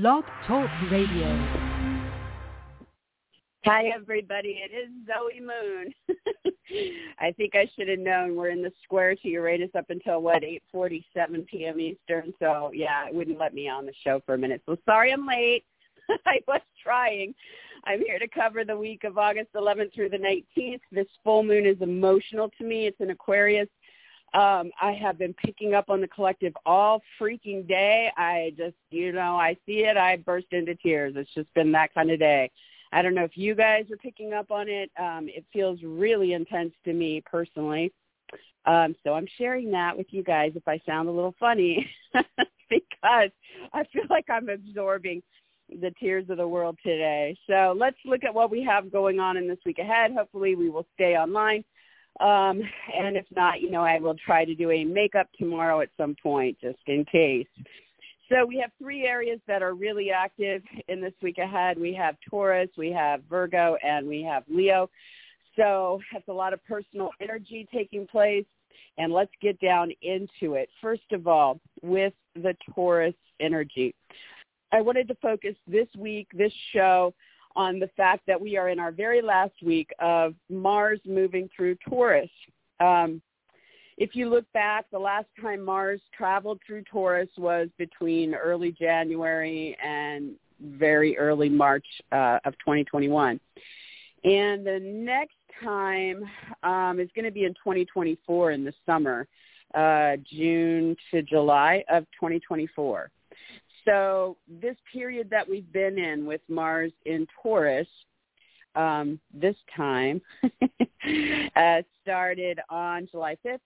Blog Talk Radio. Hi, everybody. It is Zoe Moon. I think I should have known we're in the square to Uranus up until, what, 8.47 p.m. Eastern. So, yeah, it wouldn't let me on the show for a minute. So sorry I'm late. I was trying. I'm here to cover the week of August 11th through the 19th. This full moon is emotional to me. It's in Aquarius. Um, I have been picking up on the collective all freaking day. I just, you know, I see it, I burst into tears. It's just been that kind of day. I don't know if you guys are picking up on it. Um, it feels really intense to me personally. Um, so I'm sharing that with you guys if I sound a little funny because I feel like I'm absorbing the tears of the world today. So let's look at what we have going on in this week ahead. Hopefully we will stay online um, and if not, you know, I will try to do a makeup tomorrow at some point just in case. So we have three areas that are really active in this week ahead. We have Taurus, we have Virgo, and we have Leo. So that's a lot of personal energy taking place. And let's get down into it. First of all, with the Taurus energy. I wanted to focus this week, this show, on the fact that we are in our very last week of Mars moving through Taurus. Um, if you look back, the last time Mars traveled through Taurus was between early January and very early March uh, of 2021. And the next time um, is going to be in 2024 in the summer, uh, June to July of 2024. So this period that we've been in with Mars in Taurus, um, this time uh, started on July 5th,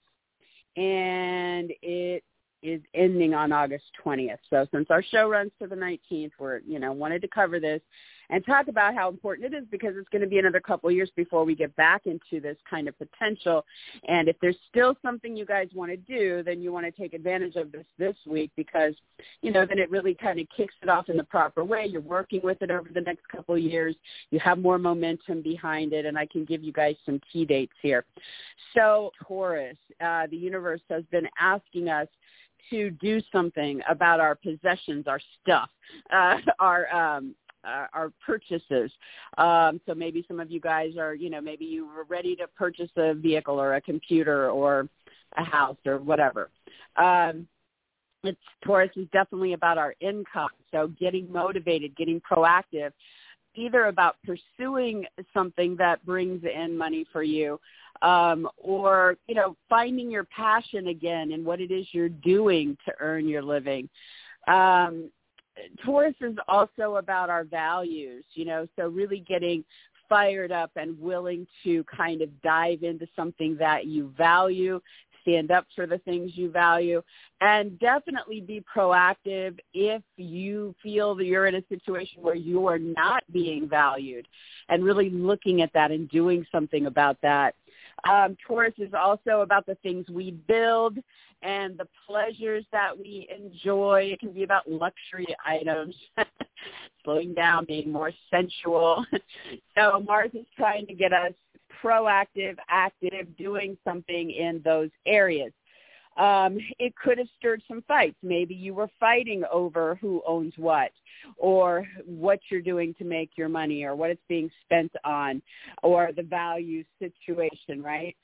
and it is ending on August 20th. So since our show runs to the 19th, we're, you know, wanted to cover this and talk about how important it is because it's going to be another couple years before we get back into this kind of potential. And if there's still something you guys want to do, then you want to take advantage of this this week because, you know, then it really kind of kicks it off in the proper way. You're working with it over the next couple of years. You have more momentum behind it, and I can give you guys some key dates here. So Taurus, uh, the universe has been asking us to do something about our possessions, our stuff, uh, our um, uh, our purchases. Um, so maybe some of you guys are, you know, maybe you were ready to purchase a vehicle or a computer or a house or whatever. Um, it's Taurus is definitely about our income. So getting motivated, getting proactive, either about pursuing something that brings in money for you, um, or you know finding your passion again and what it is you're doing to earn your living. Um, Taurus is also about our values, you know, so really getting fired up and willing to kind of dive into something that you value, stand up for the things you value, and definitely be proactive if you feel that you're in a situation where you are not being valued and really looking at that and doing something about that. Um, Taurus is also about the things we build and the pleasures that we enjoy. It can be about luxury items, slowing down, being more sensual. so Mars is trying to get us proactive, active, doing something in those areas. Um, it could have stirred some fights. Maybe you were fighting over who owns what or what you're doing to make your money or what it's being spent on or the value situation, right?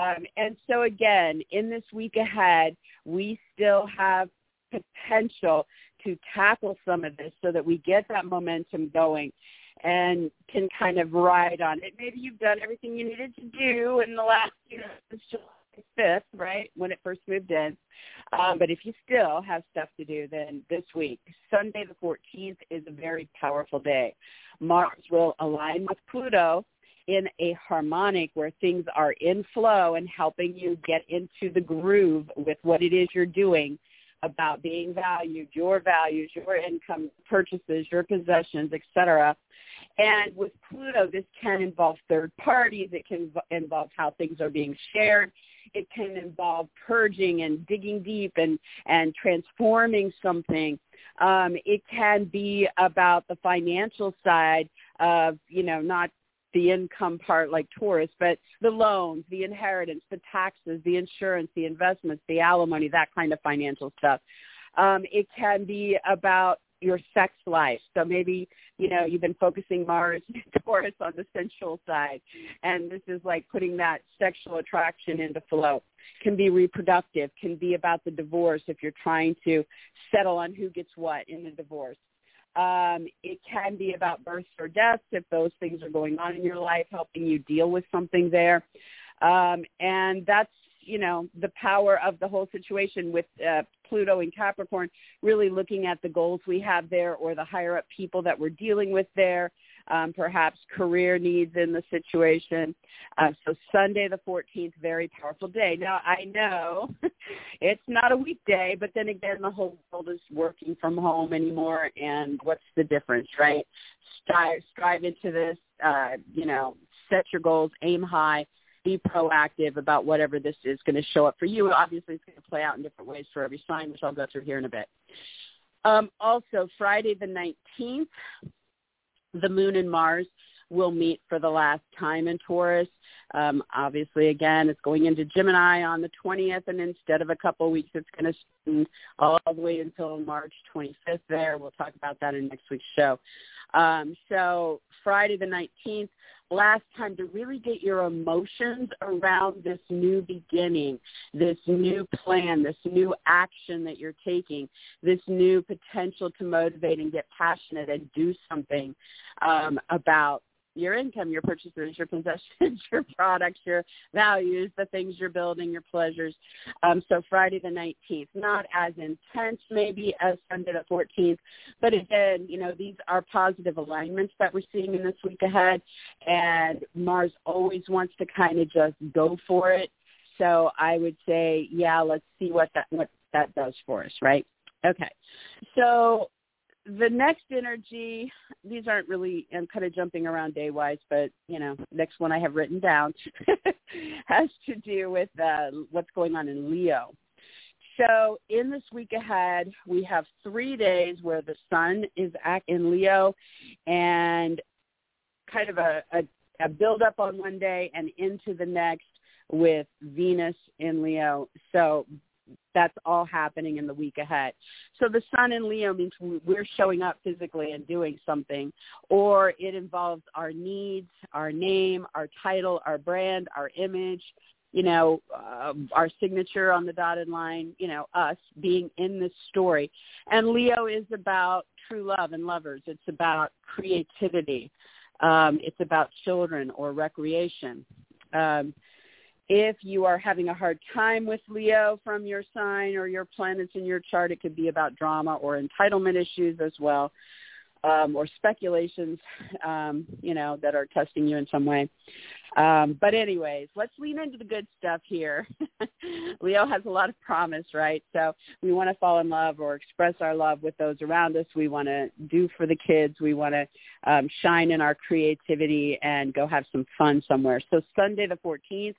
Um, and so again, in this week ahead, we still have potential to tackle some of this so that we get that momentum going and can kind of ride on it. Maybe you've done everything you needed to do in the last, you know, 5th, right, when it first moved in. Um, but if you still have stuff to do, then this week, Sunday the 14th, is a very powerful day. Mars will align with Pluto in a harmonic where things are in flow and helping you get into the groove with what it is you're doing about being valued, your values, your income, purchases, your possessions, etc. And with Pluto, this can involve third parties. It can involve how things are being shared. It can involve purging and digging deep and, and transforming something. Um, it can be about the financial side of, you know, not the income part like Taurus, but the loans, the inheritance, the taxes, the insurance, the investments, the alimony, that kind of financial stuff. Um, it can be about your sex life. So maybe, you know, you've been focusing Mars Taurus on the sensual side and this is like putting that sexual attraction into flow. Can be reproductive, can be about the divorce if you're trying to settle on who gets what in the divorce. Um, it can be about births or deaths if those things are going on in your life, helping you deal with something there. Um, and that's you know the power of the whole situation with uh, Pluto and Capricorn, really looking at the goals we have there or the higher up people that we're dealing with there, um, perhaps career needs in the situation. Uh, so Sunday the 14th, very powerful day. Now I know it's not a weekday, but then again, the whole world is working from home anymore, and what's the difference, right? Strive, strive into this, uh, you know, set your goals, aim high be proactive about whatever this is going to show up for you. Obviously, it's going to play out in different ways for every sign, which I'll go through here in a bit. Um, also, Friday the 19th, the moon and Mars will meet for the last time in Taurus. Um, obviously, again, it's going into Gemini on the 20th, and instead of a couple weeks, it's going to spend all the way until March 25th there. We'll talk about that in next week's show. Um, so Friday the 19th, last time to really get your emotions around this new beginning, this new plan, this new action that you're taking, this new potential to motivate and get passionate and do something um, about your income, your purchases, your possessions, your products, your values, the things you're building, your pleasures. Um, so Friday the 19th, not as intense maybe as Sunday the 14th, but again, you know, these are positive alignments that we're seeing in this week ahead, and Mars always wants to kind of just go for it. So I would say, yeah, let's see what that what that does for us, right? Okay. So the next energy, these aren't really, I'm kind of jumping around day wise, but you know, next one I have written down has to do with uh, what's going on in Leo. So in this week ahead, we have three days where the sun is in Leo and kind of a, a, a build up on one day and into the next with Venus in Leo. So that's all happening in the week ahead. So the sun in Leo means we're showing up physically and doing something, or it involves our needs, our name, our title, our brand, our image, you know, uh, our signature on the dotted line, you know, us being in this story. And Leo is about true love and lovers. It's about creativity. Um, it's about children or recreation. Um, if you are having a hard time with Leo from your sign or your planets in your chart, it could be about drama or entitlement issues as well, um, or speculations, um, you know, that are testing you in some way. Um, but anyways, let's lean into the good stuff here. Leo has a lot of promise, right? So we want to fall in love or express our love with those around us. We want to do for the kids. We want to um, shine in our creativity and go have some fun somewhere. So Sunday the 14th,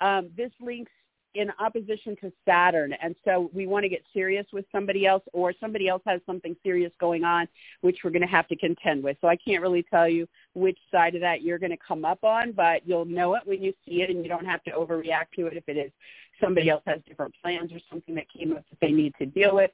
um, this links in opposition to Saturn. And so we want to get serious with somebody else or somebody else has something serious going on, which we're going to have to contend with. So I can't really tell you which side of that you're going to come up on, but you'll know it when you see it and you don't have to overreact to it if it is somebody else has different plans or something that came up that they need to deal with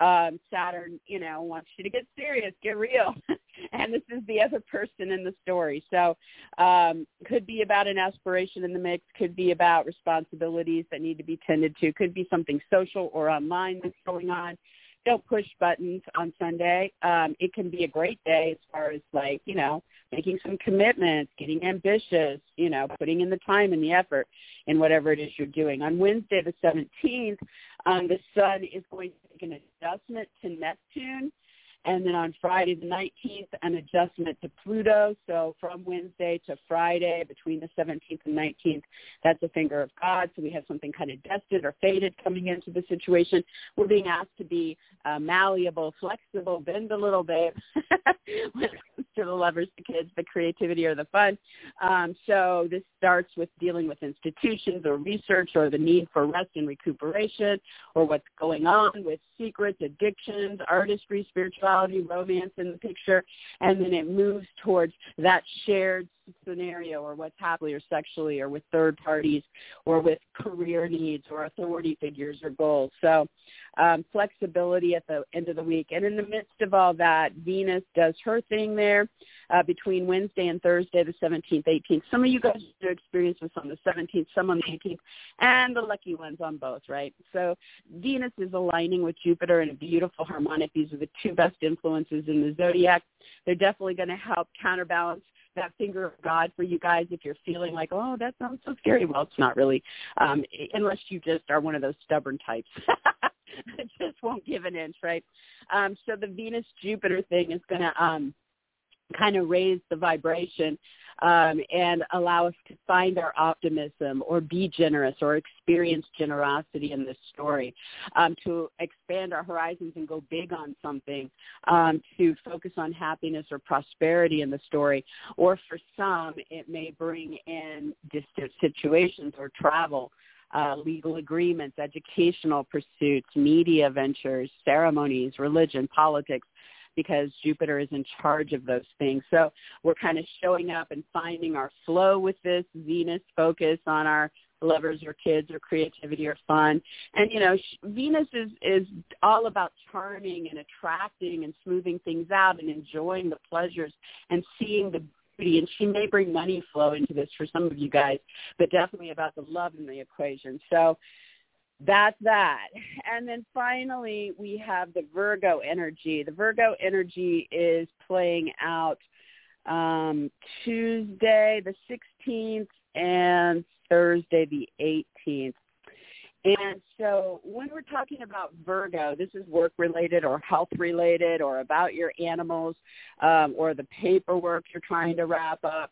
um, Saturn, you know, wants you to get serious, get real. and this is the other person in the story. So um, could be about an aspiration in the mix, could be about responsibilities that need to be tended to, could be something social or online that's going on. Don't push buttons on Sunday. Um, it can be a great day as far as like, you know, making some commitments, getting ambitious, you know, putting in the time and the effort in whatever it is you're doing. On Wednesday the 17th, um, the sun is going to make an adjustment to Neptune and then on Friday the 19th, an adjustment to Pluto. So from Wednesday to Friday, between the 17th and 19th, that's a finger of God. So we have something kind of destined or fated coming into the situation. We're being asked to be uh, malleable, flexible, bend a little bit when it comes to the lovers, the kids, the creativity, or the fun. Um, so this starts with dealing with institutions or research or the need for rest and recuperation or what's going on with secrets, addictions, artistry, spirituality, romance in the picture, and then it moves towards that shared scenario or what's happening or sexually or with third parties or with career needs or authority figures or goals. So um, flexibility at the end of the week. And in the midst of all that, Venus does her thing there uh, between Wednesday and Thursday, the 17th, 18th. Some of you guys experience this on the 17th, some on the 18th, and the lucky ones on both, right? So Venus is aligning with Jupiter in a beautiful harmonic. These are the two best influences in the zodiac. They're definitely going to help counterbalance that finger of God for you guys if you're feeling like, oh, that sounds so scary. Well, it's not really, um, unless you just are one of those stubborn types that just won't give an inch, right? Um, so the Venus Jupiter thing is going to um, kind of raise the vibration um, and allow us to find our optimism or be generous or experience generosity in this story, um, to expand our horizons and go big on something, um, to focus on happiness or prosperity in the story. Or for some, it may bring in distant situations or travel. Uh, legal agreements, educational pursuits, media ventures, ceremonies, religion, politics, because Jupiter is in charge of those things. So we're kind of showing up and finding our flow with this Venus focus on our lovers or kids or creativity or fun. And you know, Venus is is all about charming and attracting and smoothing things out and enjoying the pleasures and seeing the beauty. And she may bring money flow into this for some of you guys, but definitely about the love in the equation. So that's that. And then finally, we have the Virgo energy. The Virgo energy is playing out um, Tuesday the 16th and Thursday the 18th. And so when we're talking about Virgo, this is work related or health related or about your animals um, or the paperwork you're trying to wrap up.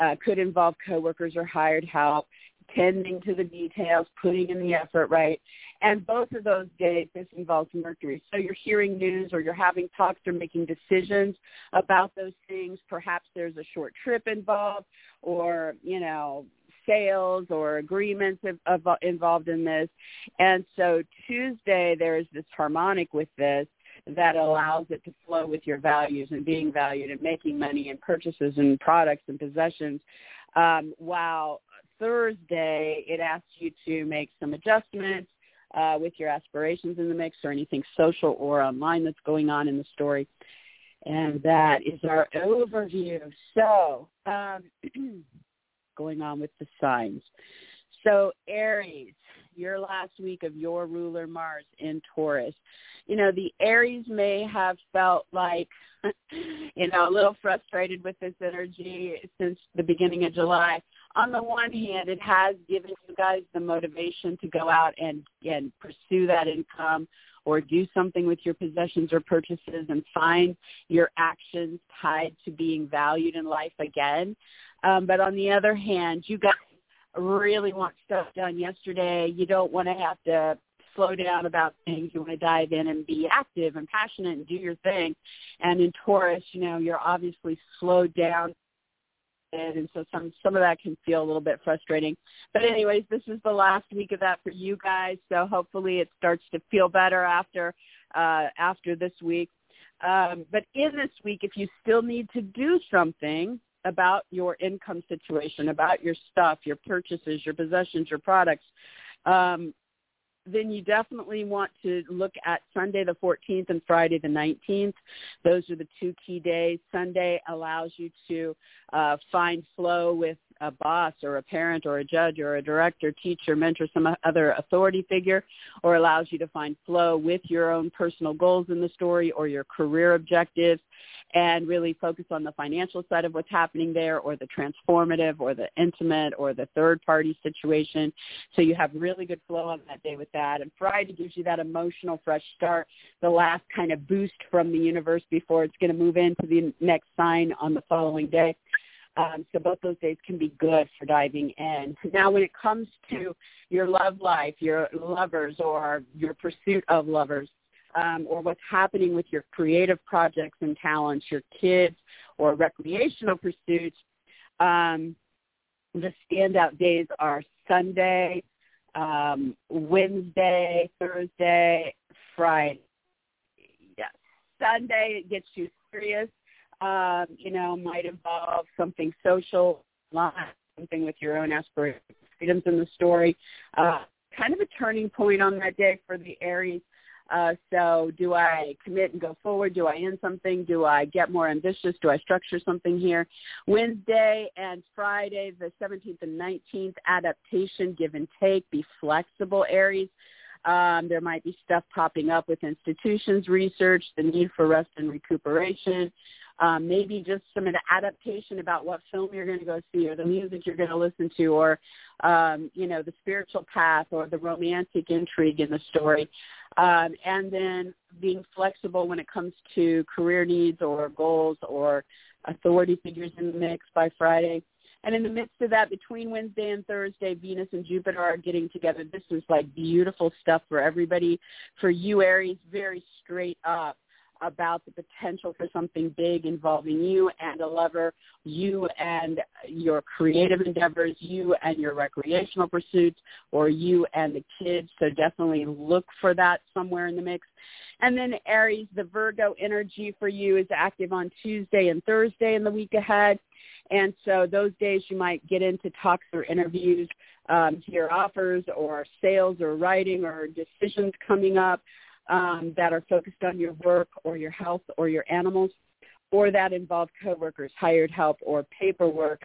Uh, could involve coworkers or hired help tending to the details, putting in the effort, right? And both of those days, this involves Mercury. So you're hearing news or you're having talks or making decisions about those things. Perhaps there's a short trip involved or, you know, sales or agreements of, of, involved in this. And so Tuesday, there is this harmonic with this that allows it to flow with your values and being valued and making money and purchases and products and possessions. Um, while Thursday, it asks you to make some adjustments uh, with your aspirations in the mix or anything social or online that's going on in the story. And that is our overview. So um, going on with the signs. So Aries, your last week of your ruler Mars in Taurus. You know, the Aries may have felt like, you know, a little frustrated with this energy since the beginning of July on the one hand, it has given you guys the motivation to go out and, and pursue that income or do something with your possessions or purchases and find your actions tied to being valued in life again. Um, but on the other hand, you guys really want stuff done yesterday. You don't want to have to slow down about things. You want to dive in and be active and passionate and do your thing. And in Taurus, you know, you're obviously slowed down and so some some of that can feel a little bit frustrating. But anyways, this is the last week of that for you guys, so hopefully it starts to feel better after uh, after this week. Um, but in this week, if you still need to do something about your income situation, about your stuff, your purchases, your possessions, your products, um, then you definitely want to look at Sunday the 14th and Friday the 19th. Those are the two key days. Sunday allows you to uh, find flow with a boss or a parent or a judge or a director, teacher, mentor, some other authority figure, or allows you to find flow with your own personal goals in the story or your career objectives and really focus on the financial side of what's happening there or the transformative or the intimate or the third party situation. So you have really good flow on that day with that. And Friday gives you that emotional fresh start, the last kind of boost from the universe before it's going to move into the next sign on the following day. Um, so both those days can be good for diving in. Now, when it comes to your love life, your lovers, or your pursuit of lovers, um, or what's happening with your creative projects and talents, your kids, or recreational pursuits, um, the standout days are Sunday, um, Wednesday, Thursday, Friday. Yes, Sunday it gets you serious um, you know, might involve something social, something with your own aspirations, freedoms in the story. Uh, kind of a turning point on that day for the Aries. Uh, so do I commit and go forward? Do I end something? Do I get more ambitious? Do I structure something here? Wednesday and Friday, the 17th and 19th, adaptation, give and take, be flexible, Aries. Um, there might be stuff popping up with institutions, research, the need for rest and recuperation, um, maybe just some of the adaptation about what film you're going to go see or the music you're going to listen to or, um, you know, the spiritual path or the romantic intrigue in the story. Um, and then being flexible when it comes to career needs or goals or authority figures in the mix by Friday. And in the midst of that, between Wednesday and Thursday, Venus and Jupiter are getting together. This is like beautiful stuff for everybody. For you, Aries, very straight up about the potential for something big involving you and a lover, you and your creative endeavors, you and your recreational pursuits, or you and the kids. So definitely look for that somewhere in the mix. And then Aries, the Virgo energy for you is active on Tuesday and Thursday in the week ahead. And so those days you might get into talks or interviews, um, hear offers or sales or writing or decisions coming up um, that are focused on your work or your health or your animals, or that involve coworkers, hired help, or paperwork.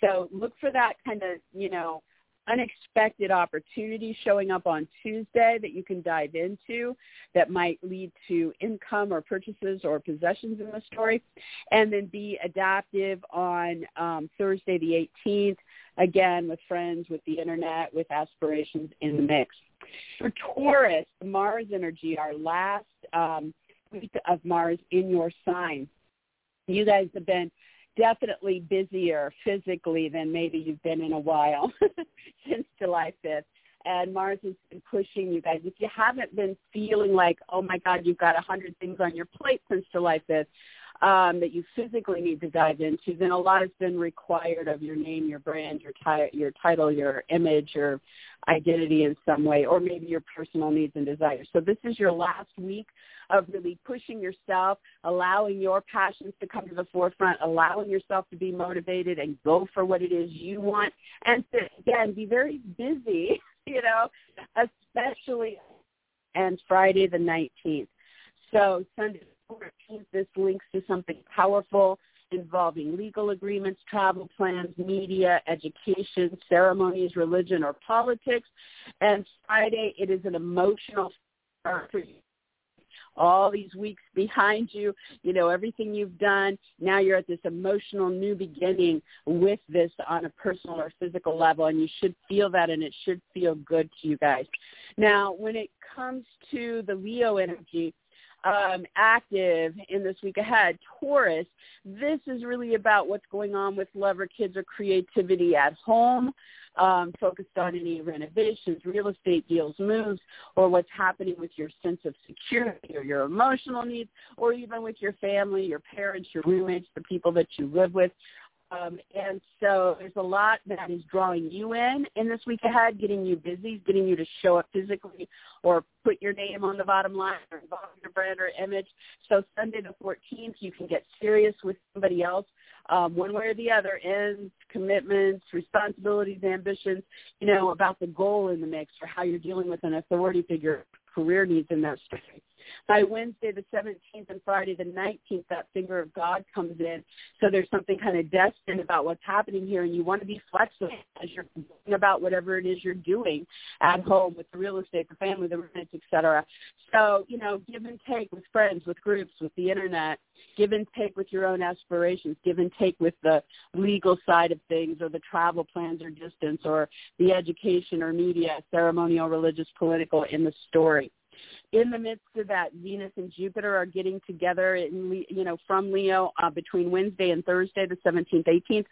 So look for that kind of, you know, unexpected opportunity showing up on Tuesday that you can dive into that might lead to income or purchases or possessions in the story. And then be adaptive on um, Thursday the 18th, again with friends, with the internet, with aspirations in the mix. For Taurus, Mars energy, our last um, week of Mars in your sign. You guys have been definitely busier physically than maybe you've been in a while since July 5th. And Mars has been pushing you guys. If you haven't been feeling like, oh my God, you've got a hundred things on your plate since July 5th, um, that you physically need to dive into, then a lot has been required of your name, your brand, your, ti- your title, your image, your identity in some way, or maybe your personal needs and desires. So this is your last week of really pushing yourself, allowing your passions to come to the forefront, allowing yourself to be motivated and go for what it is you want, and to, again, be very busy, you know, especially and Friday the 19th. So Sunday 14th, this links to something powerful involving legal agreements, travel plans, media, education, ceremonies, religion, or politics. And Friday, it is an emotional start for you. All these weeks behind you, you know, everything you've done, now you're at this emotional new beginning with this on a personal or physical level, and you should feel that, and it should feel good to you guys. Now, when it comes to the Leo energy, um, active in this week ahead. Taurus, this is really about what's going on with lover, kids, or creativity at home, um, focused on any renovations, real estate deals, moves, or what's happening with your sense of security or your emotional needs, or even with your family, your parents, your roommates, the people that you live with. Um, and so there's a lot that is drawing you in in this week ahead, getting you busy, getting you to show up physically or put your name on the bottom line or involve your brand or image. So Sunday the 14th, you can get serious with somebody else um, one way or the other, ends, commitments, responsibilities, ambitions, you know, about the goal in the mix or how you're dealing with an authority figure, career needs in that story. By Wednesday the 17th and Friday the 19th, that finger of God comes in. So there's something kind of destined about what's happening here, and you want to be flexible as you're thinking about whatever it is you're doing at home with the real estate, the family, the rent, etc. So, you know, give and take with friends, with groups, with the internet, give and take with your own aspirations, give and take with the legal side of things or the travel plans or distance or the education or media, ceremonial, religious, political in the story in the midst of that, Venus and Jupiter are getting together, in, you know, from Leo uh, between Wednesday and Thursday, the 17th, 18th.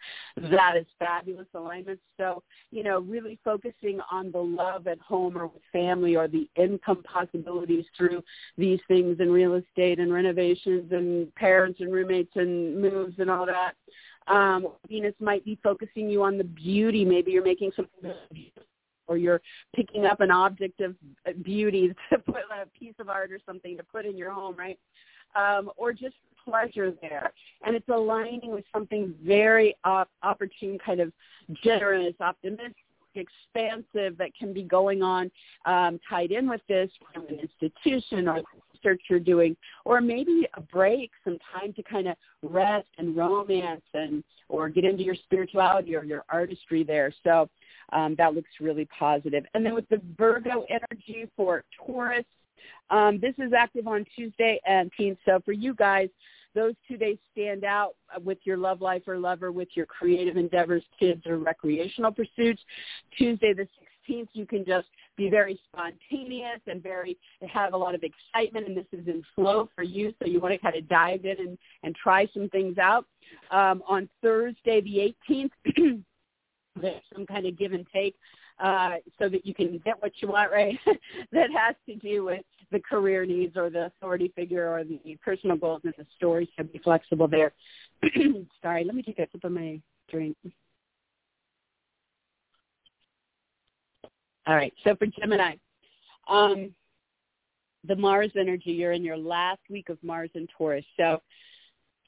That is fabulous alignment. So, you know, really focusing on the love at home or with family or the income possibilities through these things in real estate and renovations and parents and roommates and moves and all that. Um, Venus might be focusing you on the beauty. Maybe you're making something or you're picking up an object of beauty to put a piece of art or something to put in your home, right? Um, or just pleasure there. And it's aligning with something very op- opportune, kind of generous, optimistic, expansive that can be going on um, tied in with this from an institution or research you're doing, or maybe a break, some time to kind of rest and romance and or get into your spirituality or your artistry there. So um, that looks really positive. And then with the Virgo energy for Taurus, um, this is active on Tuesday and 10th. So for you guys, those two days stand out with your love life or lover, with your creative endeavors, kids, or recreational pursuits. Tuesday the 16th, you can just be very spontaneous and very have a lot of excitement, and this is in flow for you. So you want to kind of dive in and, and try some things out. Um, on Thursday the 18th, there's some kind of give and take uh, so that you can get what you want, right? that has to do with the career needs or the authority figure or the personal goals and the story. So be flexible there. Sorry, let me take a sip of my drink. All right. So for Gemini, um, the Mars energy, you're in your last week of Mars and Taurus. So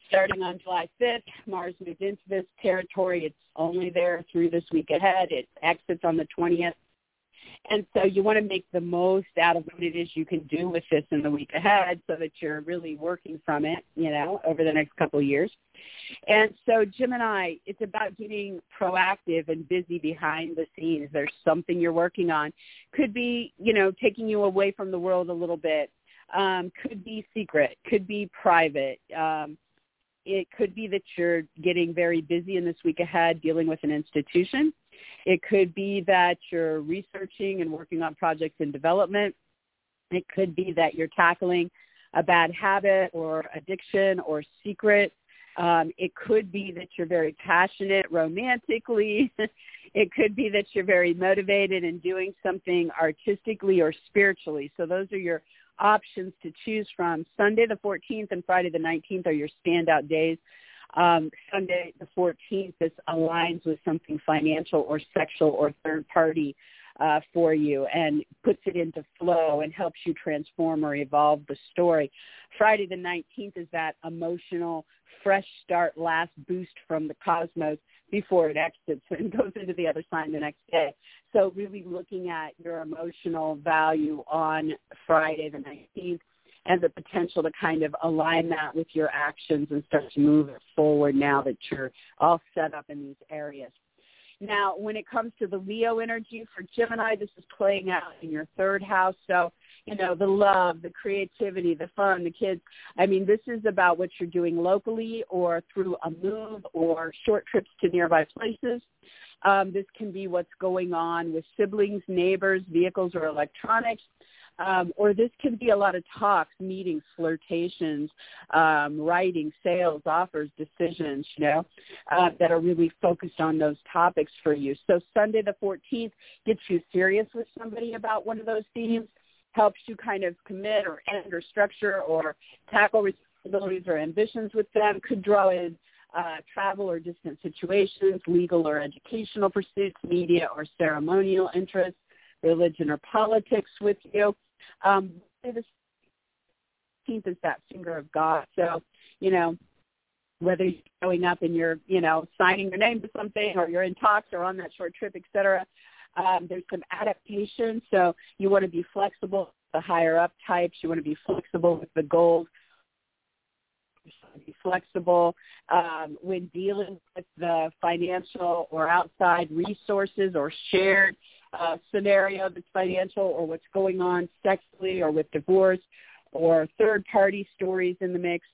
starting on July 5th, Mars moves into this territory. It's only there through this week ahead. It exits on the 20th. And so you want to make the most out of what it is you can do with this in the week ahead so that you're really working from it, you know, over the next couple of years. And so Gemini, it's about getting proactive and busy behind the scenes. There's something you're working on. Could be, you know, taking you away from the world a little bit. Um, could be secret, could be private. Um, it could be that you're getting very busy in this week ahead dealing with an institution. It could be that you're researching and working on projects in development. It could be that you're tackling a bad habit or addiction or secret. Um, it could be that you're very passionate romantically. it could be that you're very motivated in doing something artistically or spiritually. So those are your options to choose from. Sunday the 14th and Friday the 19th are your standout days. Um, Sunday the 14th, this aligns with something financial or sexual or third party uh, for you and puts it into flow and helps you transform or evolve the story. Friday the 19th is that emotional, fresh start, last boost from the cosmos before it exits and goes into the other sign the next day. So really looking at your emotional value on Friday the 19th and the potential to kind of align that with your actions and start to move it forward now that you're all set up in these areas. Now, when it comes to the Leo energy for Gemini, this is playing out in your third house. So, you know, the love, the creativity, the fun, the kids. I mean, this is about what you're doing locally or through a move or short trips to nearby places. Um, this can be what's going on with siblings, neighbors, vehicles, or electronics. Um, or this can be a lot of talks, meetings, flirtations, um, writing, sales, offers, decisions, you know, uh, that are really focused on those topics for you. So Sunday the 14th gets you serious with somebody about one of those themes, helps you kind of commit or end or structure or tackle responsibilities or ambitions with them, could draw in uh, travel or distant situations, legal or educational pursuits, media or ceremonial interests, religion or politics with you. Um, the 16th is that finger of God. So, you know, whether you're showing up and you're, you know, signing your name to something or you're in talks or on that short trip, et cetera, um, there's some adaptation. So you want to be flexible with the higher up types. You want to be flexible with the goals be flexible um, when dealing with the financial or outside resources or shared uh, scenario that's financial or what's going on sexually or with divorce or third party stories in the mix.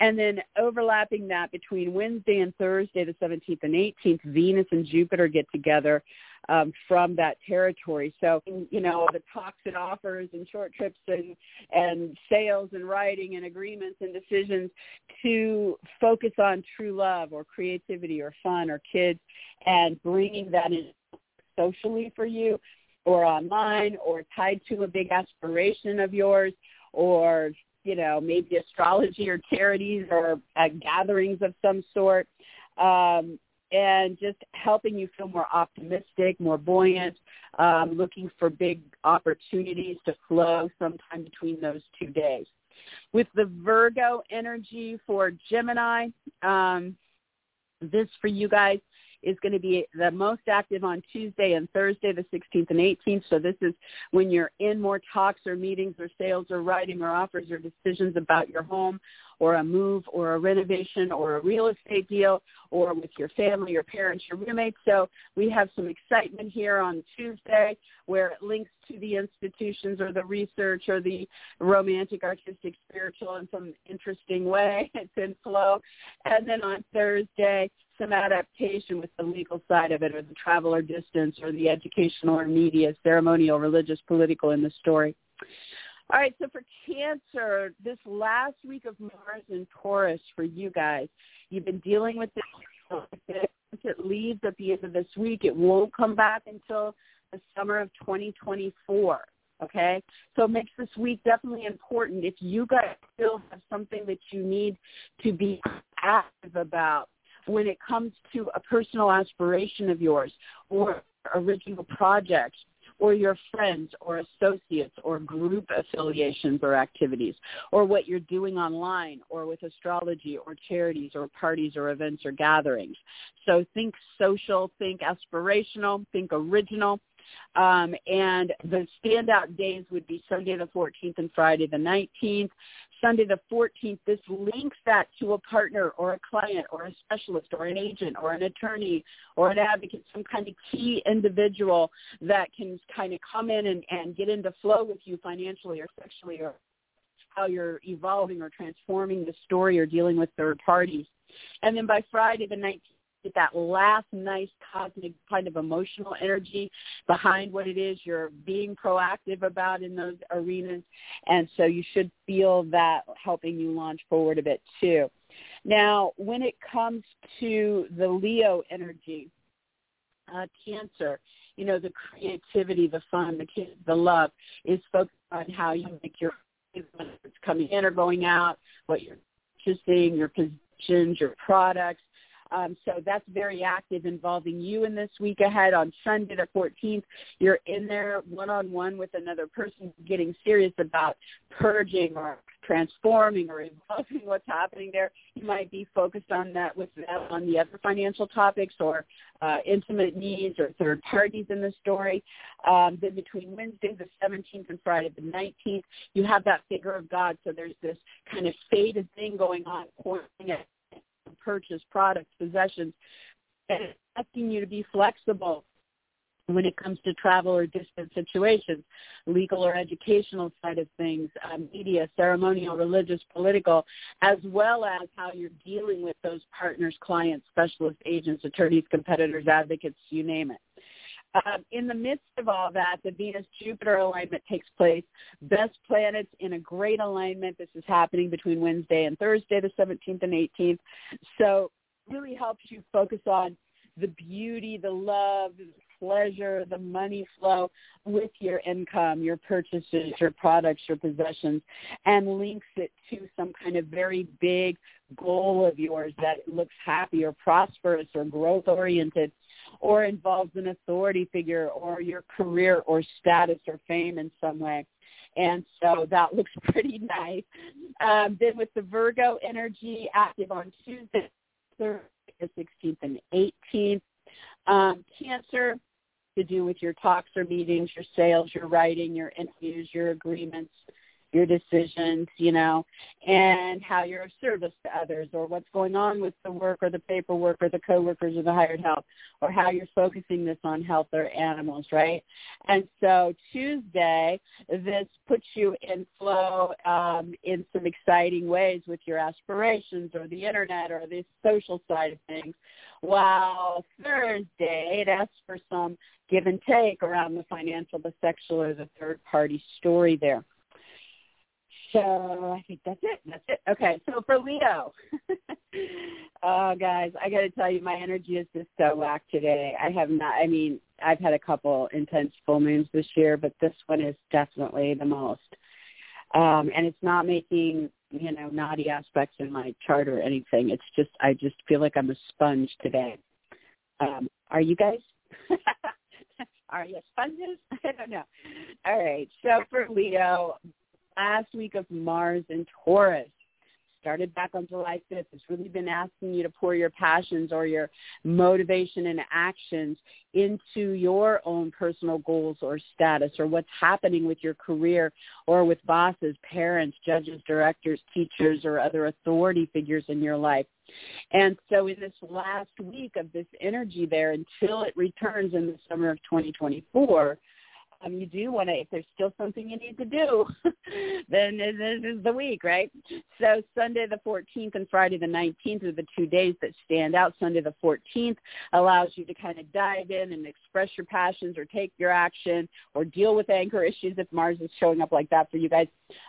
And then overlapping that between Wednesday and Thursday, the 17th and 18th, Venus and Jupiter get together um, from that territory. So, you know, the talks and offers and short trips and, and sales and writing and agreements and decisions to focus on true love or creativity or fun or kids and bringing that in socially for you or online or tied to a big aspiration of yours or you know maybe astrology or charities or uh, gatherings of some sort um, and just helping you feel more optimistic, more buoyant, um, looking for big opportunities to flow sometime between those two days. With the Virgo energy for Gemini, um, this for you guys is going to be the most active on Tuesday and Thursday, the 16th and 18th. So this is when you're in more talks or meetings or sales or writing or offers or decisions about your home or a move or a renovation or a real estate deal or with your family, your parents, your roommates. So we have some excitement here on Tuesday where it links to the institutions or the research or the romantic, artistic, spiritual in some interesting way. It's in flow. And then on Thursday, some adaptation with the legal side of it or the travel or distance or the educational or media, ceremonial, religious, political in the story. All right, so for Cancer, this last week of Mars in Taurus for you guys, you've been dealing with this. It leaves at the end of this week. It won't come back until the summer of 2024. Okay, so it makes this week definitely important. If you guys still have something that you need to be active about when it comes to a personal aspiration of yours or original projects or your friends or associates or group affiliations or activities or what you're doing online or with astrology or charities or parties or events or gatherings. So think social, think aspirational, think original. Um, and the standout days would be Sunday the 14th and Friday the 19th. Sunday the 14th, this links that to a partner or a client or a specialist or an agent or an attorney or an advocate, some kind of key individual that can kind of come in and, and get into flow with you financially or sexually or how you're evolving or transforming the story or dealing with third parties. And then by Friday the 19th, get that last nice cosmic kind of emotional energy behind what it is you're being proactive about in those arenas. And so you should feel that helping you launch forward a bit too. Now, when it comes to the Leo energy, uh, Cancer, you know, the creativity, the fun, the kids, the love is focused on how you make your it's coming in or going out, what you're purchasing, your positions, your products, um, so that's very active involving you in this week ahead. On Sunday the 14th, you're in there one-on-one with another person getting serious about purging or transforming or evolving what's happening there. You might be focused on that with them on the other financial topics or uh, intimate needs or third parties in the story. Um, then between Wednesday the 17th and Friday the 19th, you have that finger of God. So there's this kind of fated thing going on pointing at purchase products, possessions, and asking you to be flexible when it comes to travel or distant situations, legal or educational side of things, uh, media, ceremonial, religious, political, as well as how you're dealing with those partners, clients, specialists, agents, attorneys, competitors, advocates, you name it. Um, in the midst of all that, the Venus-Jupiter alignment takes place. Best planets in a great alignment. This is happening between Wednesday and Thursday, the 17th and 18th. So really helps you focus on the beauty, the love, the pleasure, the money flow with your income, your purchases, your products, your possessions, and links it to some kind of very big goal of yours that looks happy or prosperous or growth oriented or involves an authority figure or your career or status or fame in some way. And so that looks pretty nice. Um, then with the Virgo energy active on Tuesday, the 16th and 18th. Um, cancer to do with your talks or meetings, your sales, your writing, your interviews, your agreements, your decisions, you know, and how you're of service to others or what's going on with the work or the paperwork or the coworkers or the hired help or how you're focusing this on health or animals, right? And so Tuesday, this puts you in flow um, in some exciting ways with your aspirations or the internet or the social side of things. While Thursday, it asks for some give and take around the financial, the sexual, or the third party story there. So I think that's it. That's it. Okay. So for Leo, oh guys, I got to tell you, my energy is just so whack today. I have not. I mean, I've had a couple intense full moons this year, but this one is definitely the most. Um, and it's not making you know naughty aspects in my chart or anything. It's just I just feel like I'm a sponge today. Um, are you guys? are you sponges? I don't know. All right. So for Leo, last week of Mars in Taurus started back on July 5th. It's really been asking you to pour your passions or your motivation and actions into your own personal goals or status or what's happening with your career or with bosses, parents, judges, directors, teachers, or other authority figures in your life. And so in this last week of this energy there until it returns in the summer of 2024, um, you do want to, if there's still something you need to do, then this is the week, right? So Sunday the 14th and Friday the 19th are the two days that stand out. Sunday the 14th allows you to kind of dive in and express your passions or take your action or deal with anger issues if Mars is showing up like that for you guys.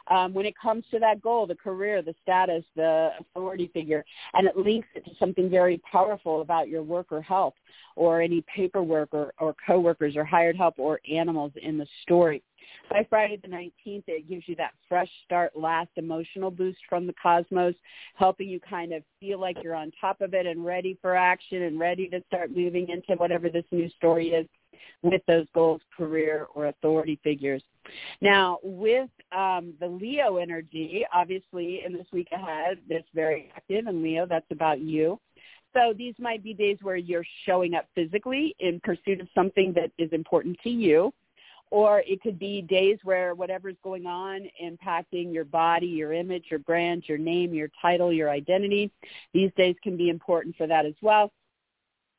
Um, when it comes to that goal, the career, the status, the authority figure, and it links it to something very powerful about your work or health or any paperwork or, or coworkers or hired help or animals in the story. By Friday the 19th, it gives you that fresh start, last emotional boost from the cosmos, helping you kind of feel like you're on top of it and ready for action and ready to start moving into whatever this new story is with those goals, career, or authority figures. Now, with um, the Leo energy, obviously in this week ahead, it's very active, and Leo, that's about you. So these might be days where you're showing up physically in pursuit of something that is important to you. Or it could be days where whatever's going on impacting your body, your image, your brand, your name, your title, your identity. These days can be important for that as well.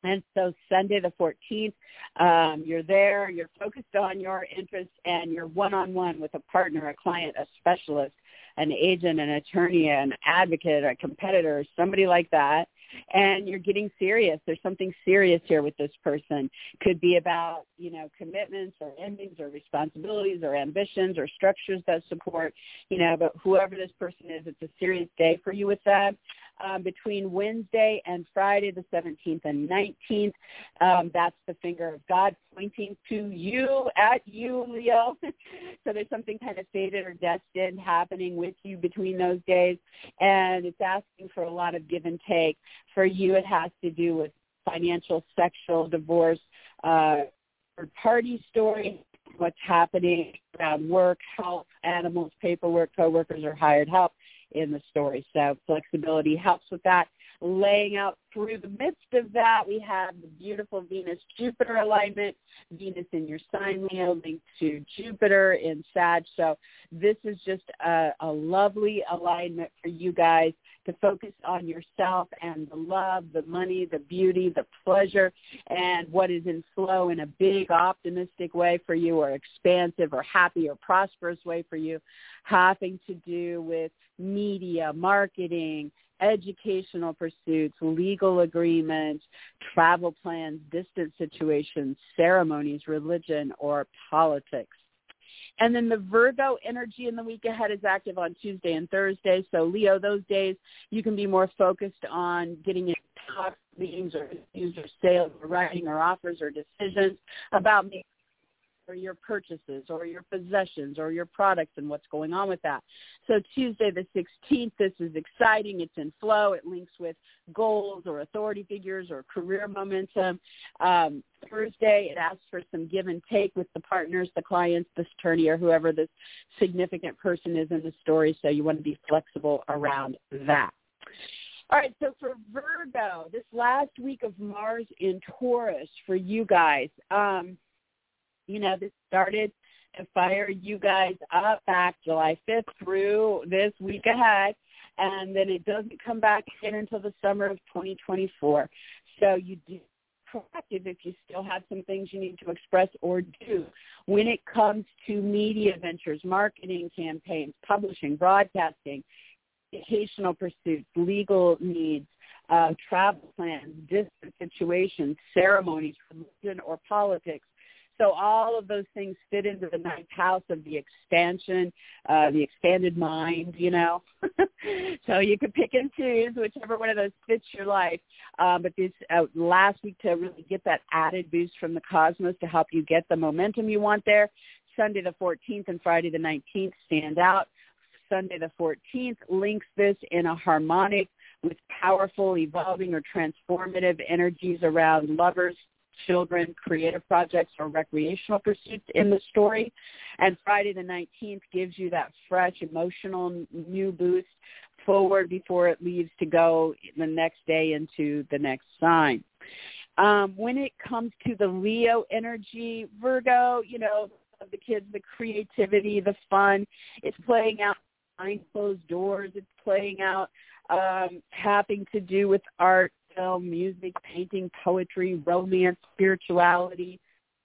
And so Sunday the 14th, um, you're there, you're focused on your interests, and you're one-on-one with a partner, a client, a specialist, an agent, an attorney, an advocate, a competitor, somebody like that and you're getting serious. There's something serious here with this person. Could be about, you know, commitments or endings or responsibilities or ambitions or structures that support, you know, but whoever this person is, it's a serious day for you with that um, between Wednesday and Friday, the 17th and 19th. Um, that's the finger of God pointing to you, at you, Leo. so there's something kind of fated or destined happening with you between those days. And it's asking for a lot of give and take. For you, it has to do with financial, sexual, divorce, uh, party story, what's happening around work, health, animals, paperwork, coworkers, or hired help in the story. So flexibility helps with that. Laying out through the midst of that, we have the beautiful Venus-Jupiter alignment. Venus in your sign, Leo, linked to Jupiter in Sag. So this is just a, a lovely alignment for you guys to focus on yourself and the love, the money, the beauty, the pleasure, and what is in flow in a big optimistic way for you or expansive or happy or prosperous way for you, having to do with media, marketing, educational pursuits, legal agreements, travel plans, distant situations, ceremonies, religion, or politics. And then the Virgo energy in the week ahead is active on Tuesday and Thursday. So Leo, those days you can be more focused on getting in talks, meetings, or interviews, or sales, or writing, or offers, or decisions about making your purchases or your possessions or your products and what's going on with that. So Tuesday the 16th, this is exciting. It's in flow. It links with goals or authority figures or career momentum. Um, Thursday, it asks for some give and take with the partners, the clients, the attorney, or whoever this significant person is in the story. So you want to be flexible around that. All right, so for Virgo, this last week of Mars in Taurus for you guys, um, you know, this started to fire you guys up back July 5th through this week ahead, and then it doesn't come back in until the summer of 2024. So you do proactive if you still have some things you need to express or do. When it comes to media ventures, marketing campaigns, publishing, broadcasting, educational pursuits, legal needs, uh, travel plans, distant situations, ceremonies, religion, or politics, so all of those things fit into the ninth house of the expansion, uh, the expanded mind, you know. so you could pick and choose whichever one of those fits your life. Um, but this uh, last week to really get that added boost from the cosmos to help you get the momentum you want there. Sunday the 14th and Friday the 19th stand out. Sunday the 14th links this in a harmonic with powerful, evolving, or transformative energies around lovers, children, creative projects, or recreational pursuits in the story. And Friday the 19th gives you that fresh emotional new boost forward before it leaves to go the next day into the next sign. Um, when it comes to the Leo energy, Virgo, you know, the kids, the creativity, the fun, it's playing out behind closed doors. It's playing out um, having to do with art, film, music, painting, poetry, romance, spirituality,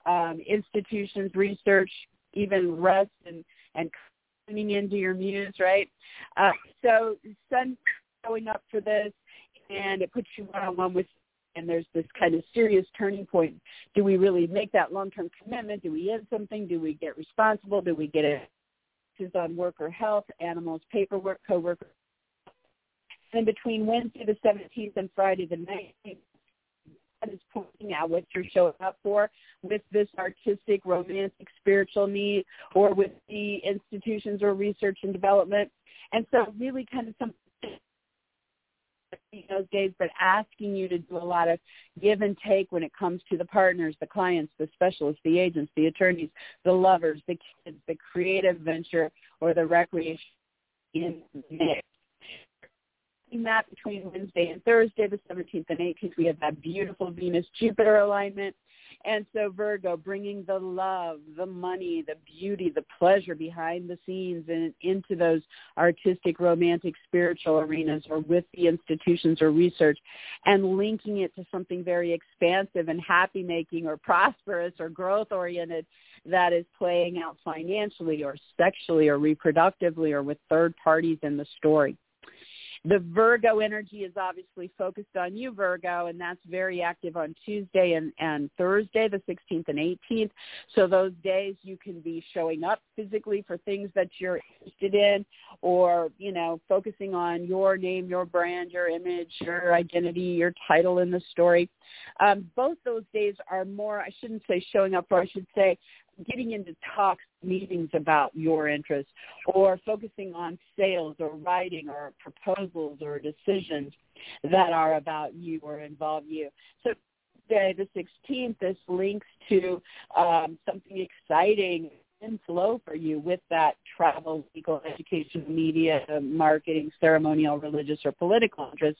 um, institutions, research, even rest and and tuning into your muse, right? Uh, so sun showing up for this, and it puts you one on one with. And there's this kind of serious turning point. Do we really make that long-term commitment? Do we end something? Do we get responsible? Do we get it on worker health, animals, paperwork, co-worker and between Wednesday the 17th and Friday the 19th, that is pointing out what you're showing up for with this artistic, romantic, spiritual need or with the institutions or research and development. And so really kind of something those days, but asking you to do a lot of give and take when it comes to the partners, the clients, the specialists, the agents, the attorneys, the lovers, the kids, the creative venture, or the recreation in the mix that between Wednesday and Thursday, the 17th and 18th, we have that beautiful Venus-Jupiter alignment. And so Virgo, bringing the love, the money, the beauty, the pleasure behind the scenes and into those artistic, romantic, spiritual arenas or with the institutions or research and linking it to something very expansive and happy making or prosperous or growth oriented that is playing out financially or sexually or reproductively or with third parties in the story. The Virgo energy is obviously focused on you, Virgo, and that's very active on Tuesday and, and Thursday, the 16th and 18th. So those days you can be showing up physically for things that you're interested in or, you know, focusing on your name, your brand, your image, your identity, your title in the story. Um, both those days are more, I shouldn't say showing up for, I should say getting into talks, meetings about your interests, or focusing on sales or writing or proposals or decisions that are about you or involve you. So today, the 16th, this links to um, something exciting in flow for you with that travel, legal, education, media, marketing, ceremonial, religious, or political interest.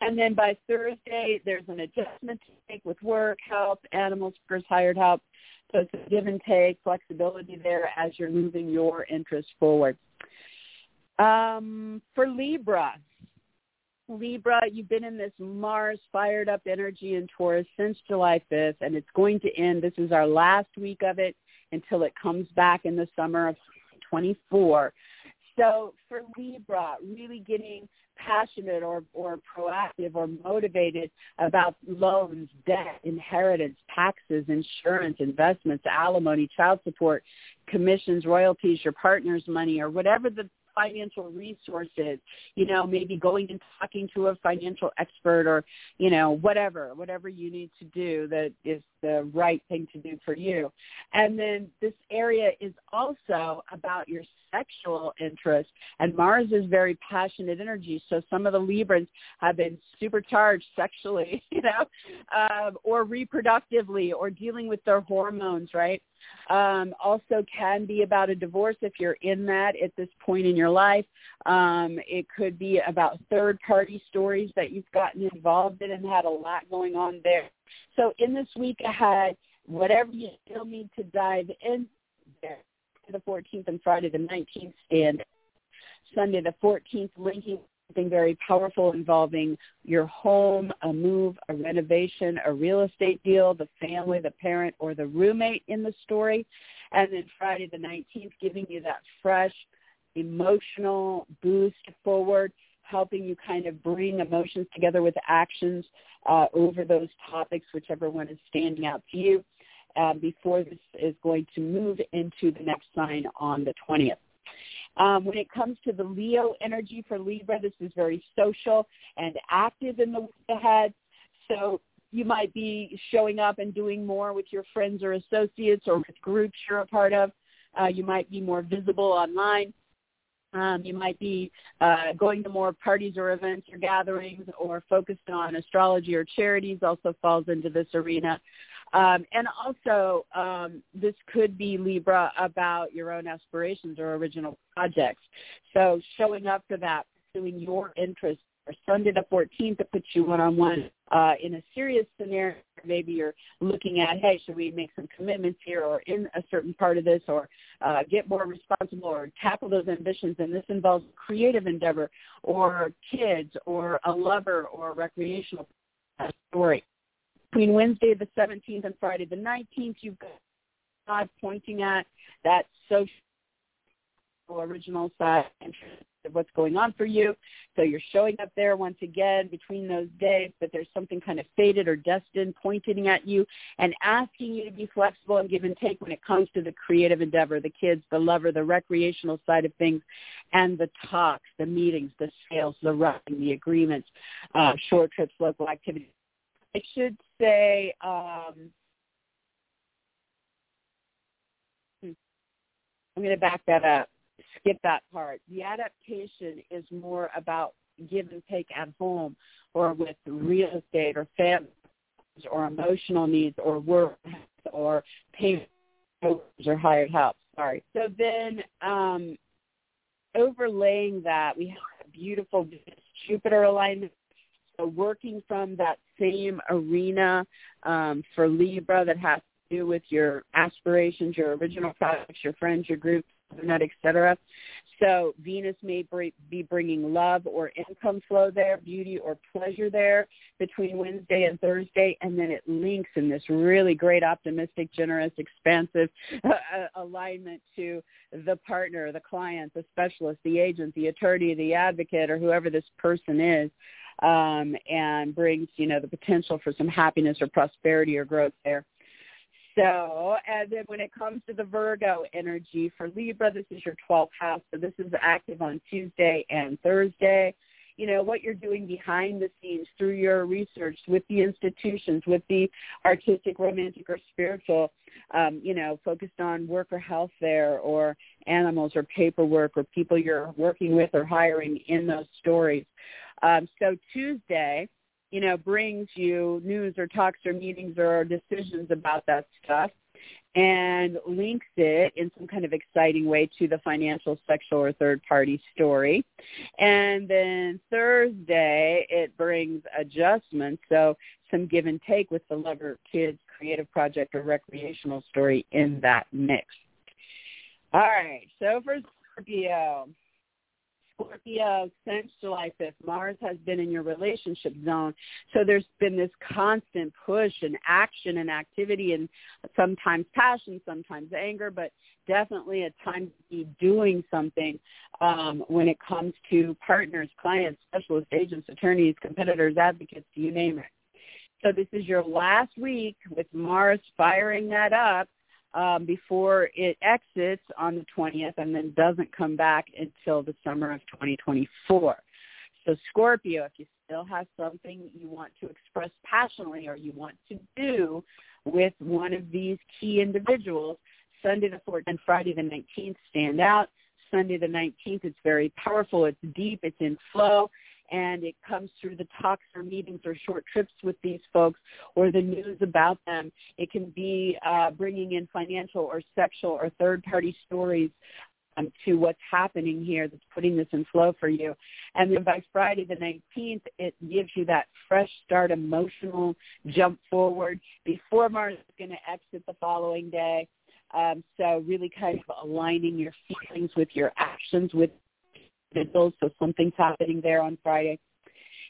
And then by Thursday, there's an adjustment to make with work, help, animals, first hired help, so it's a give and take, flexibility there as you're moving your interest forward. Um, for Libra, Libra, you've been in this Mars fired up energy in Taurus since July 5th, and it's going to end. This is our last week of it until it comes back in the summer of 24. So for Libra, really getting passionate or, or proactive or motivated about loans, debt, inheritance, taxes, insurance, investments, alimony, child support, commissions, royalties, your partner's money, or whatever the financial resources, you know, maybe going and talking to a financial expert or, you know, whatever, whatever you need to do that is the right thing to do for you. And then this area is also about your sexual interest. And Mars is very passionate energy. So some of the Libras have been supercharged sexually, you know, um, or reproductively or dealing with their hormones, right? Um, also can be about a divorce if you're in that at this point in your life. Um, it could be about third party stories that you've gotten involved in and had a lot going on there. So in this week ahead, whatever you still need to dive in there, the 14th and Friday the 19th, and Sunday the 14th, linking something very powerful involving your home, a move, a renovation, a real estate deal, the family, the parent, or the roommate in the story. And then Friday the 19th, giving you that fresh emotional boost forward, helping you kind of bring emotions together with actions uh, over those topics, whichever one is standing out to you, uh, before this is going to move into the next sign on the 20th. Um, when it comes to the Leo energy for Libra, this is very social and active in the week ahead. So you might be showing up and doing more with your friends or associates or with groups you're a part of. Uh, you might be more visible online. Um, you might be uh, going to more parties or events or gatherings or focused on astrology or charities also falls into this arena. Um, and also, um, this could be Libra about your own aspirations or original projects. So showing up for that, pursuing your interests. Or Sunday the 14th to put you one-on-one uh, in a serious scenario. Maybe you're looking at, hey, should we make some commitments here or in a certain part of this or uh, get more responsible or tackle those ambitions. And this involves creative endeavor or kids or a lover or a recreational story between Wednesday the 17th and Friday the 19th, you've got God pointing at that social original side of what's going on for you. So you're showing up there once again between those days, but there's something kind of fated or destined pointing at you and asking you to be flexible and give and take when it comes to the creative endeavor, the kids, the lover, the recreational side of things, and the talks, the meetings, the sales, the running, the agreements, uh, short trips, local activities. I should say um, hmm, I'm going to back that up. Skip that part. The adaptation is more about give and take at home or with real estate or family or emotional needs or work or payment or hired help. Sorry. So then um, overlaying that, we have a beautiful Jupiter alignment so working from that same arena um, for Libra that has to do with your aspirations, your original projects, your friends, your groups, et cetera. So Venus may be bringing love or income flow there, beauty or pleasure there between Wednesday and Thursday, and then it links in this really great, optimistic, generous, expansive uh, alignment to the partner, the client, the specialist, the agent, the attorney, the advocate, or whoever this person is um, and brings, you know, the potential for some happiness or prosperity or growth there. So, and then when it comes to the Virgo energy for Libra, this is your 12th house. So this is active on Tuesday and Thursday. You know, what you're doing behind the scenes through your research with the institutions, with the artistic, romantic, or spiritual, um, you know, focused on work or health there or animals or paperwork or people you're working with or hiring in those stories. Um, so Tuesday, you know, brings you news or talks or meetings or decisions about that stuff and links it in some kind of exciting way to the financial, sexual, or third-party story. And then Thursday, it brings adjustments, so some give and take with the lover, kids, creative project, or recreational story in that mix. All right, so for Scorpio, Scorpio since July 5th, Mars has been in your relationship zone. So there's been this constant push and action and activity and sometimes passion, sometimes anger, but definitely a time to be doing something um, when it comes to partners, clients, specialists, agents, attorneys, competitors, advocates, you name it. So this is your last week with Mars firing that up um, before it exits on the 20th and then doesn't come back until the summer of 2024. So Scorpio, if you still have something you want to express passionately or you want to do with one of these key individuals, Sunday the 14th and Friday the 19th stand out. Sunday the 19th, it's very powerful. It's deep. It's in flow and it comes through the talks or meetings or short trips with these folks or the news about them. It can be uh, bringing in financial or sexual or third-party stories um, to what's happening here that's putting this in flow for you. And then by Friday the 19th, it gives you that fresh start, emotional jump forward before Mars is going to exit the following day. Um, so really kind of aligning your feelings with your actions with so something's happening there on Friday.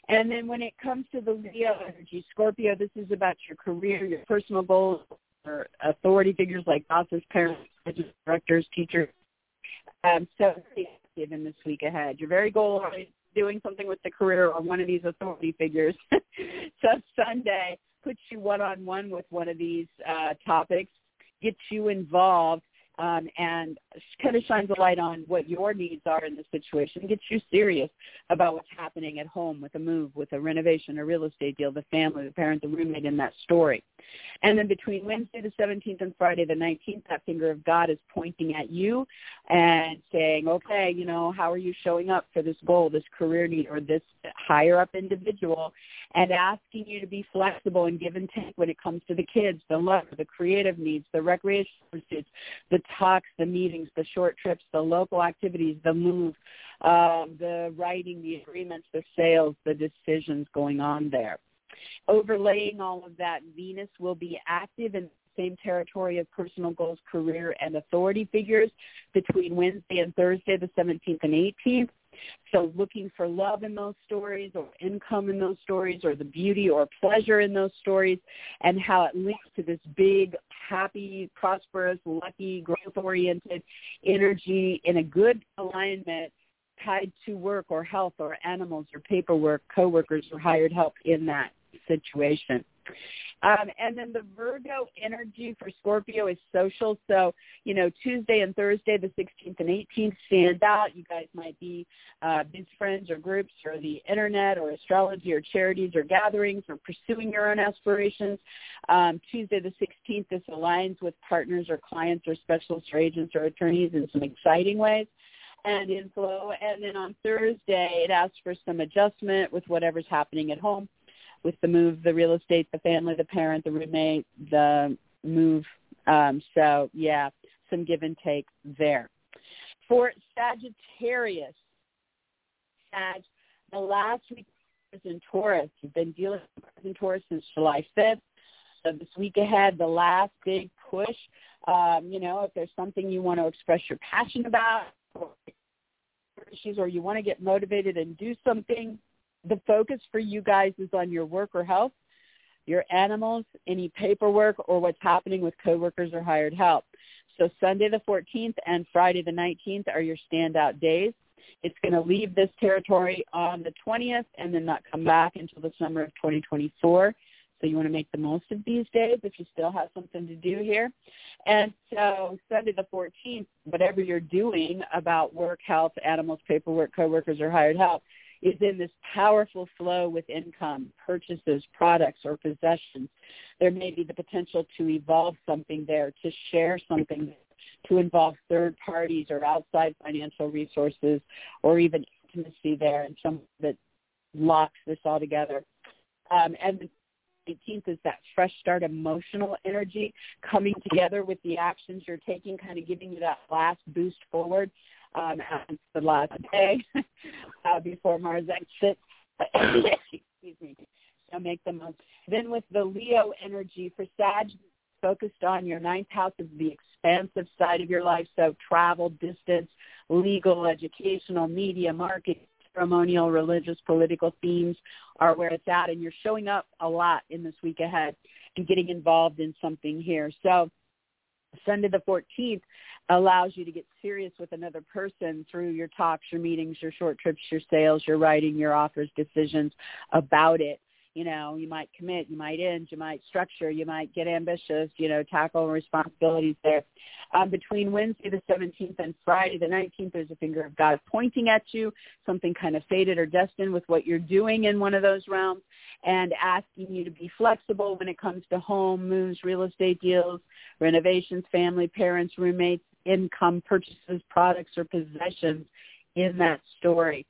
And then when it comes to the Leo energy, Scorpio, this is about your career, your personal goals, or authority figures like bosses, parents, directors, teachers. Um, so in this week ahead. You're very goal oriented, doing something with the career or one of these authority figures. so Sunday puts you one on one with one of these uh, topics, gets you involved um, and kind of shines a light on what your needs are in the situation, gets you serious about what's happening at home with a move, with a renovation, a real estate deal, the family, the parent, the roommate in that story. And then between Wednesday the 17th and Friday the 19th, that finger of God is pointing at you and saying, okay, you know, how are you showing up for this goal, this career need, or this higher up individual, and asking you to be flexible and give and take when it comes to the kids, the love, the creative needs, the recreational pursuits, the talks, the meetings, the short trips, the local activities, the move, um, the writing, the agreements, the sales, the decisions going on there. Overlaying all of that, Venus will be active in the same territory of personal goals, career, and authority figures between Wednesday and Thursday, the 17th and 18th. So looking for love in those stories or income in those stories or the beauty or pleasure in those stories and how it links to this big, happy, prosperous, lucky, growth-oriented energy in a good alignment tied to work or health or animals or paperwork, coworkers or hired help in that situation. Um, and then the Virgo energy for Scorpio is social. So, you know, Tuesday and Thursday, the 16th and 18th, stand out. You guys might be uh, biz friends or groups or the internet or astrology or charities or gatherings or pursuing your own aspirations. Um, Tuesday the 16th, this aligns with partners or clients or specialists or agents or attorneys in some exciting ways and inflow. And then on Thursday, it asks for some adjustment with whatever's happening at home with the move, the real estate, the family, the parent, the roommate, the move. Um, so yeah, some give and take there. For Sagittarius, Sag, the last week in Taurus. You've been dealing with in Taurus since July 5th. So this week ahead, the last big push. Um, you know, if there's something you want to express your passion about, or issues, or you want to get motivated and do something, the focus for you guys is on your work or health, your animals, any paperwork, or what's happening with coworkers or hired help. So Sunday the 14th and Friday the 19th are your standout days. It's going to leave this territory on the 20th and then not come back until the summer of 2024. So you want to make the most of these days if you still have something to do here. And so Sunday the 14th, whatever you're doing about work, health, animals, paperwork, coworkers, or hired help, is in this powerful flow with income, purchases, products, or possessions. There may be the potential to evolve something there, to share something, to involve third parties or outside financial resources, or even intimacy there, and some that locks this all together. Um, and the 18th is that fresh start emotional energy coming together with the actions you're taking, kind of giving you that last boost forward um, the last day uh, before Mars exits. Excuse me. So make the most. Then with the Leo energy for Sag, focused on your ninth house of the expansive side of your life. So travel, distance, legal, educational, media, marketing, ceremonial, religious, political themes are where it's at. And you're showing up a lot in this week ahead and getting involved in something here. So Sunday the 14th allows you to get serious with another person through your talks, your meetings, your short trips, your sales, your writing, your offers, decisions about it. You know, you might commit, you might end, you might structure, you might get ambitious, you know, tackle responsibilities there. Um, between Wednesday the 17th and Friday the 19th, there's a finger of God pointing at you, something kind of fated or destined with what you're doing in one of those realms, and asking you to be flexible when it comes to home, moves, real estate deals, renovations, family, parents, roommates, income, purchases, products, or possessions in that story.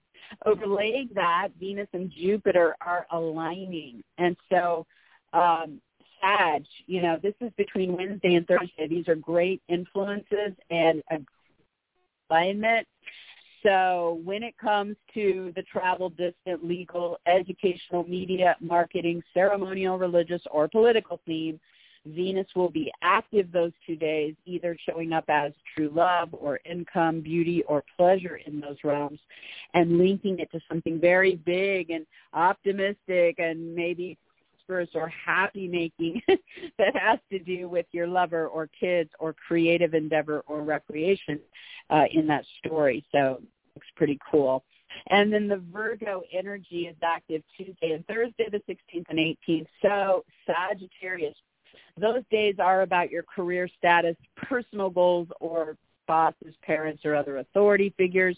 Overlaying that, Venus and Jupiter are aligning. And so um, Sag, you know, this is between Wednesday and Thursday. These are great influences and alignment. So when it comes to the travel, distant, legal, educational, media, marketing, ceremonial, religious, or political theme, Venus will be active those two days, either showing up as true love or income, beauty, or pleasure in those realms, and linking it to something very big and optimistic and maybe prosperous or happy making that has to do with your lover or kids or creative endeavor or recreation uh, in that story. So looks pretty cool. And then the Virgo energy is active Tuesday and Thursday, the 16th and 18th. So Sagittarius Those days are about your career status, personal goals, or bosses, parents, or other authority figures.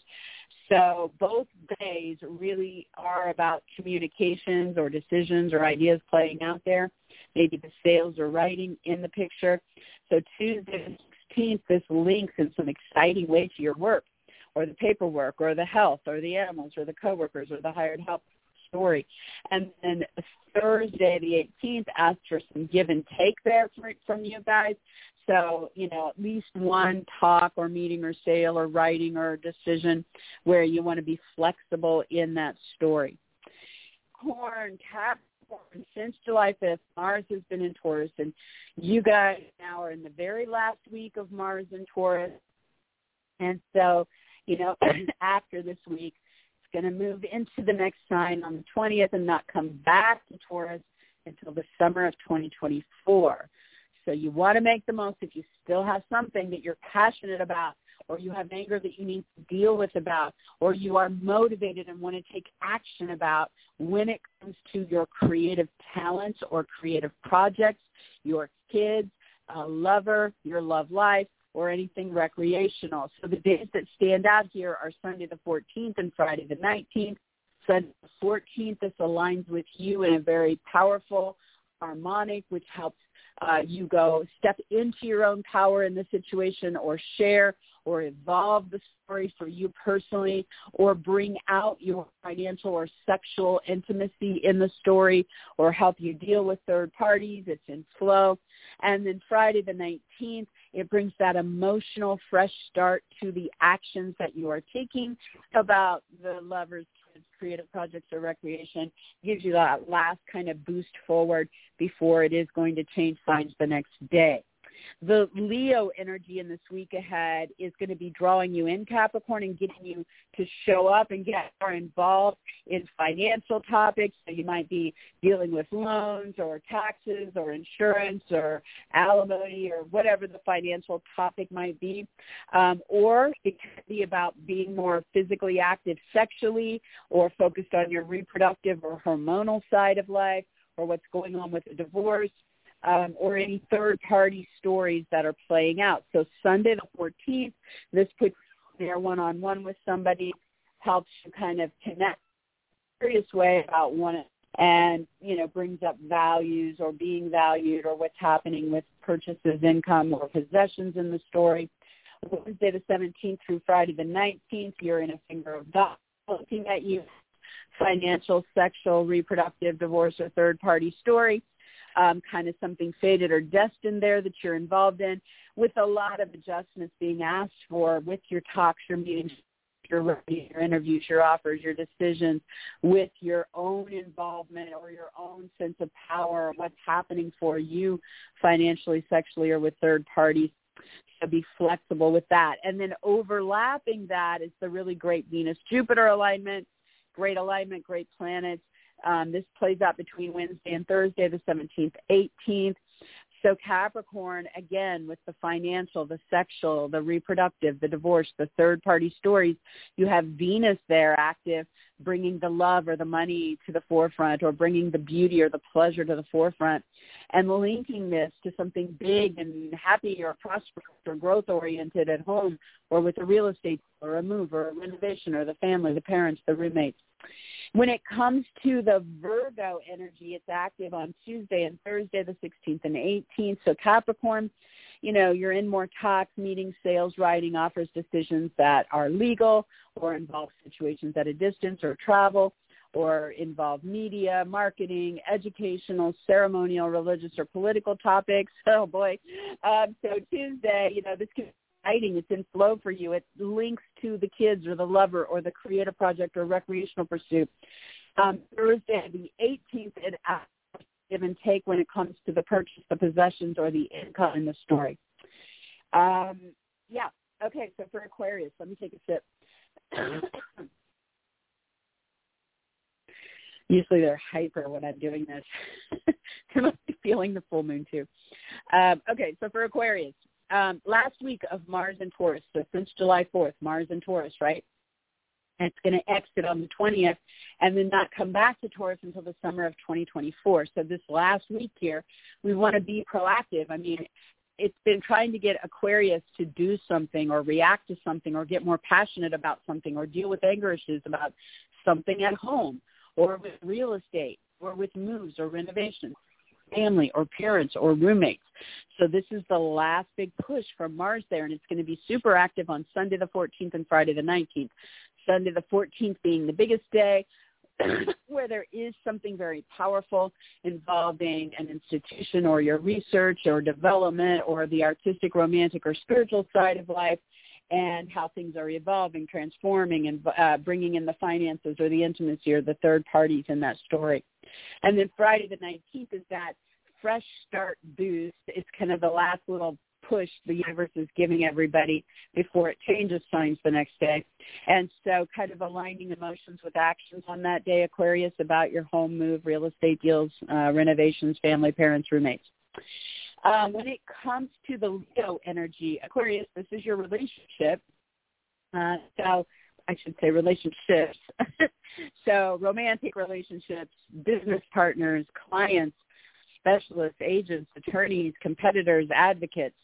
So both days really are about communications or decisions or ideas playing out there. Maybe the sales or writing in the picture. So Tuesday the 16th, this links in some exciting way to your work or the paperwork or the health or the animals or the coworkers or the hired help story. And then Thursday the 18th asks for some give and take there from you guys. So, you know, at least one talk or meeting or sale or writing or decision where you want to be flexible in that story. Corn, Capricorn, since July 5th, Mars has been in Taurus, and you guys now are in the very last week of Mars in Taurus. And so, you know, after this week, going to move into the next sign on the 20th and not come back to Taurus until the summer of 2024. So you want to make the most if you still have something that you're passionate about or you have anger that you need to deal with about or you are motivated and want to take action about when it comes to your creative talents or creative projects, your kids, a lover, your love life, or anything recreational. So the days that stand out here are Sunday the 14th and Friday the 19th. Sunday the 14th, this aligns with you in a very powerful harmonic, which helps uh, you go step into your own power in the situation or share or evolve the story for you personally or bring out your financial or sexual intimacy in the story or help you deal with third parties. It's in flow. And then Friday the 19th, it brings that emotional fresh start to the actions that you are taking about the lover's kids, creative projects or recreation gives you that last kind of boost forward before it is going to change signs the next day. The Leo energy in this week ahead is going to be drawing you in Capricorn and getting you to show up and get more involved in financial topics. So you might be dealing with loans or taxes or insurance or alimony or whatever the financial topic might be. Um, or it could be about being more physically active sexually or focused on your reproductive or hormonal side of life or what's going on with a divorce um, or any third-party stories that are playing out. So Sunday the 14th, this puts you there one-on-one with somebody, helps you kind of connect in a serious way about one and you know brings up values or being valued or what's happening with purchases, income, or possessions in the story. Wednesday the 17th through Friday the 19th, you're in a finger of God looking at you financial, sexual, reproductive, divorce, or third-party story um, kind of something fated or destined there that you're involved in with a lot of adjustments being asked for with your talks, your meetings, your, your interviews, your offers, your decisions, with your own involvement or your own sense of power, what's happening for you financially, sexually, or with third parties. So be flexible with that. And then overlapping that is the really great Venus-Jupiter alignment, great alignment, great planets um, this plays out between Wednesday and Thursday, the 17th, 18th. So Capricorn, again, with the financial, the sexual, the reproductive, the divorce, the third-party stories, you have Venus there active, bringing the love or the money to the forefront or bringing the beauty or the pleasure to the forefront and linking this to something big and happy or prosperous or growth-oriented at home or with a real estate or a move or a renovation or the family, the parents, the roommates. When it comes to the Virgo energy, it's active on Tuesday and Thursday, the 16th and 18th. So Capricorn, you know, you're in more talks, meetings, sales, writing, offers, decisions that are legal or involve situations at a distance or travel or involve media, marketing, educational, ceremonial, religious, or political topics. Oh boy. Um, so Tuesday, you know, this can It's in flow for you. It links to the kids or the lover or the creative project or recreational pursuit. Um, Thursday, the 18th, it give and take when it comes to the purchase, the possessions, or the income in the story. Um, yeah. Okay. So for Aquarius, let me take a sip. Usually they're hyper when I'm doing this. I'm feeling the full moon too. Um, okay, so for Aquarius, um, last week of Mars and Taurus, so since July 4th, Mars and Taurus, right? And It's going to exit on the 20th and then not come back to Taurus until the summer of 2024. So this last week here, we want to be proactive. I mean, it's been trying to get Aquarius to do something or react to something or get more passionate about something or deal with anger issues about something at home or with real estate or with moves or renovations, family or parents or roommates. So this is the last big push from Mars there, and it's going to be super active on Sunday the 14th and Friday the 19th. Sunday the 14th being the biggest day, where there is something very powerful involving an institution or your research or development or the artistic, romantic, or spiritual side of life and how things are evolving, transforming, and uh, bringing in the finances or the intimacy or the third parties in that story. And then Friday the 19th is that fresh start boost. It's kind of the last little push the universe is giving everybody before it changes signs the next day. And so kind of aligning emotions with actions on that day, Aquarius, about your home move, real estate deals, uh, renovations, family, parents, roommates. Um, when it comes to the Leo energy, Aquarius, this is your relationship. Uh, so I should say relationships. so romantic relationships, business partners, clients, specialists, agents, attorneys, competitors, advocates.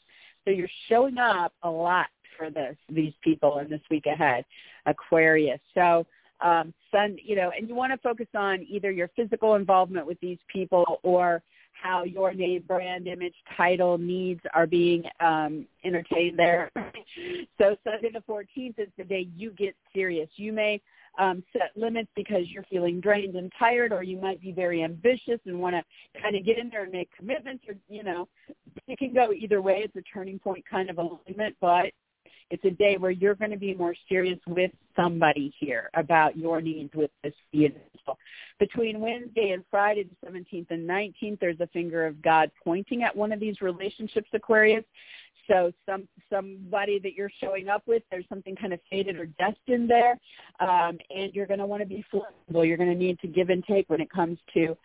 So you're showing up a lot for this these people in this week ahead, Aquarius. So um, sun, you know, and you want to focus on either your physical involvement with these people or how your name, brand, image, title, needs are being um, entertained there. so Sunday the 14th is the day you get serious. You may um, set limits because you're feeling drained and tired, or you might be very ambitious and want to kind of get in there and make commitments, or you know, it can go either way. It's a turning point kind of alignment, but it's a day where you're going to be more serious with somebody here about your needs with this individual. Between Wednesday and Friday, the 17th and 19th, there's a finger of God pointing at one of these relationships, Aquarius. So some somebody that you're showing up with, there's something kind of fated or destined there, um, and you're going to want to be flexible. You're going to need to give and take when it comes to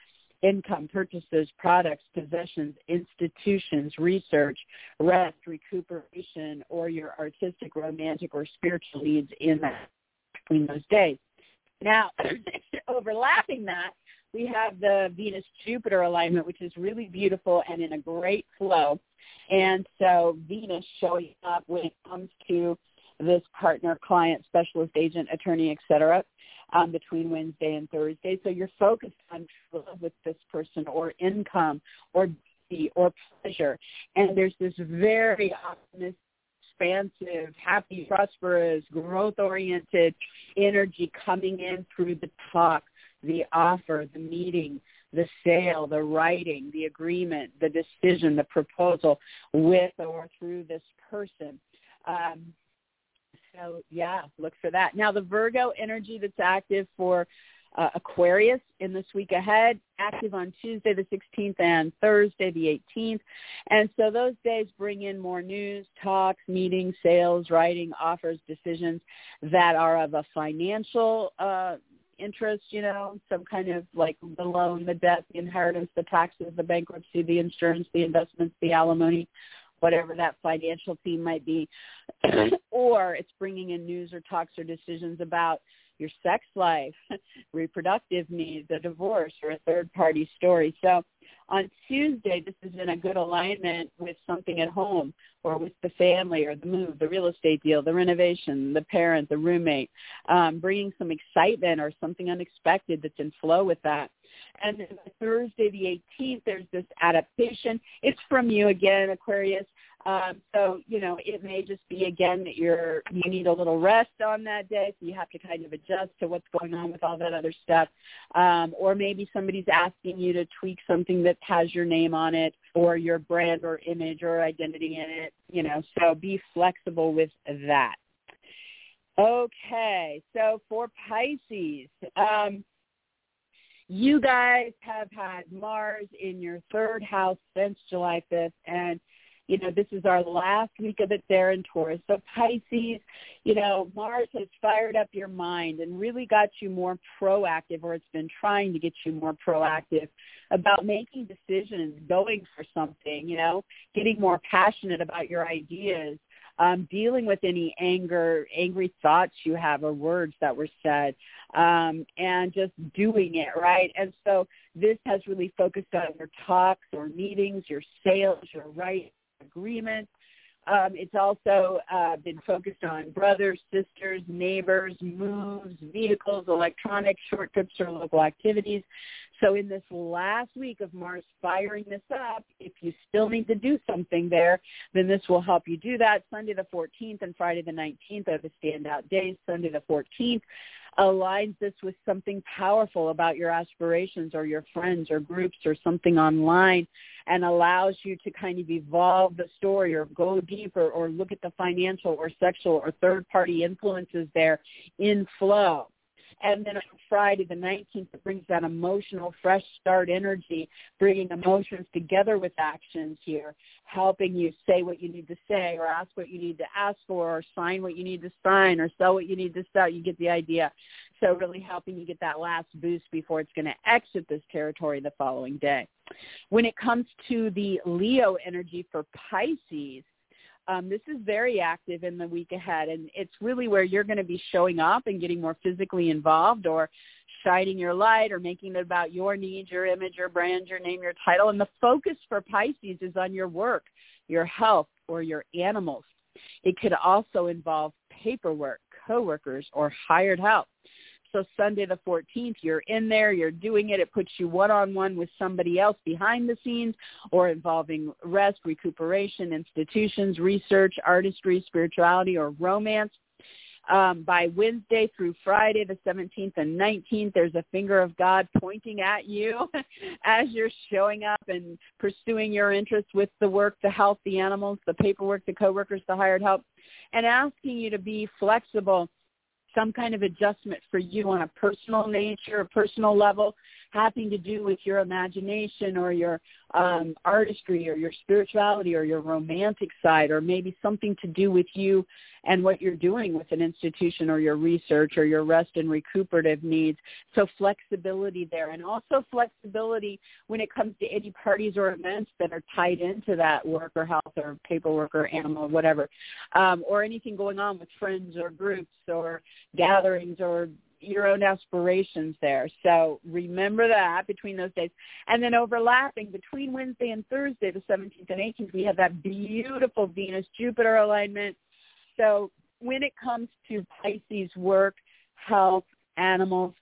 income, purchases, products, possessions, institutions, research, rest, recuperation, or your artistic, romantic, or spiritual needs in that between those days. Now, overlapping that, we have the Venus-Jupiter alignment, which is really beautiful and in a great flow. And so Venus showing up when it comes to this partner, client, specialist, agent, attorney, etc um, between Wednesday and Thursday. So you're focused on love with this person or income or beauty or pleasure. And there's this very optimistic expansive, happy, prosperous, growth-oriented energy coming in through the talk, the offer, the meeting, the sale, the writing, the agreement, the decision, the proposal with or through this person. Um, so yeah, look for that. Now the Virgo energy that's active for uh, Aquarius in this week ahead, active on Tuesday the 16th and Thursday the 18th. And so those days bring in more news, talks, meetings, sales, writing, offers, decisions that are of a financial uh, interest, you know, some kind of like the loan, the debt, the inheritance, the taxes, the bankruptcy, the insurance, the investments, the alimony, whatever that financial theme might be, or it's bringing in news or talks or decisions about your sex life, reproductive needs, a divorce, or a third party story. So on Tuesday, this is in a good alignment with something at home or with the family or the move, the real estate deal, the renovation, the parent, the roommate, um, bringing some excitement or something unexpected that's in flow with that. And then Thursday the 18th, there's this adaptation. It's from you again, Aquarius. Um, so you know, it may just be again that you're you need a little rest on that day, so you have to kind of adjust to what's going on with all that other stuff. Um, or maybe somebody's asking you to tweak something that has your name on it, or your brand or image or identity in it. You know, so be flexible with that. Okay, so for Pisces. Um, you guys have had Mars in your third house since July 5th, and you know, this is our last week of it there in Taurus. So Pisces, you know, Mars has fired up your mind and really got you more proactive, or it's been trying to get you more proactive about making decisions, going for something, you know, getting more passionate about your ideas, um, dealing with any anger, angry thoughts you have or words that were said, um, and just doing it, right? And so this has really focused on your talks or meetings, your sales, your right agreements, um, it's also uh, been focused on brothers, sisters, neighbors, moves, vehicles, electronics, short trips, or local activities. So in this last week of Mars firing this up, if you still need to do something there, then this will help you do that. Sunday the 14th and Friday the 19th are the standout days. Sunday the 14th aligns this with something powerful about your aspirations or your friends or groups or something online and allows you to kind of evolve the story or go deeper or look at the financial or sexual or third party influences there in flow. And then on Friday the 19th, it brings that emotional fresh start energy, bringing emotions together with actions here, helping you say what you need to say or ask what you need to ask for or sign what you need to sign or sell what you need to sell. You get the idea. So really helping you get that last boost before it's going to exit this territory the following day. When it comes to the Leo energy for Pisces, um, this is very active in the week ahead, and it's really where you're going to be showing up and getting more physically involved or shining your light or making it about your needs, your image, your brand, your name, your title. And the focus for Pisces is on your work, your health, or your animals. It could also involve paperwork, coworkers, or hired help. So Sunday the 14th, you're in there, you're doing it. It puts you one-on-one with somebody else behind the scenes or involving rest, recuperation, institutions, research, artistry, spirituality, or romance. Um, by Wednesday through Friday, the 17th and 19th, there's a finger of God pointing at you as you're showing up and pursuing your interests with the work, the health, the animals, the paperwork, the coworkers, the hired help, and asking you to be flexible some kind of adjustment for you on a personal nature, a personal level, having to do with your imagination or your um, artistry or your spirituality or your romantic side or maybe something to do with you and what you're doing with an institution or your research or your rest and recuperative needs. So flexibility there and also flexibility when it comes to any parties or events that are tied into that work or health or paperwork or animal or whatever um, or anything going on with friends or groups or gatherings or your own aspirations there. So remember that between those days. And then overlapping between Wednesday and Thursday, the 17th and 18th, we have that beautiful Venus-Jupiter alignment. So when it comes to Pisces work, health, animals,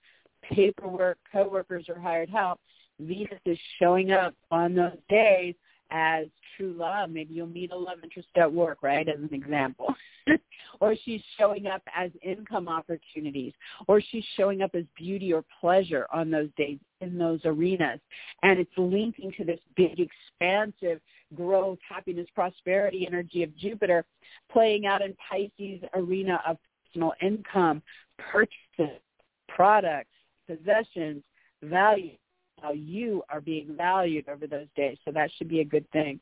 paperwork, coworkers, or hired help, Venus is showing up on those days as true love. Maybe you'll meet a love interest at work, right, as an example. or she's showing up as income opportunities. Or she's showing up as beauty or pleasure on those days in those arenas. And it's linking to this big, expansive growth, happiness, prosperity energy of Jupiter playing out in Pisces arena of personal income, purchases, products, possessions, value how you are being valued over those days. So that should be a good thing.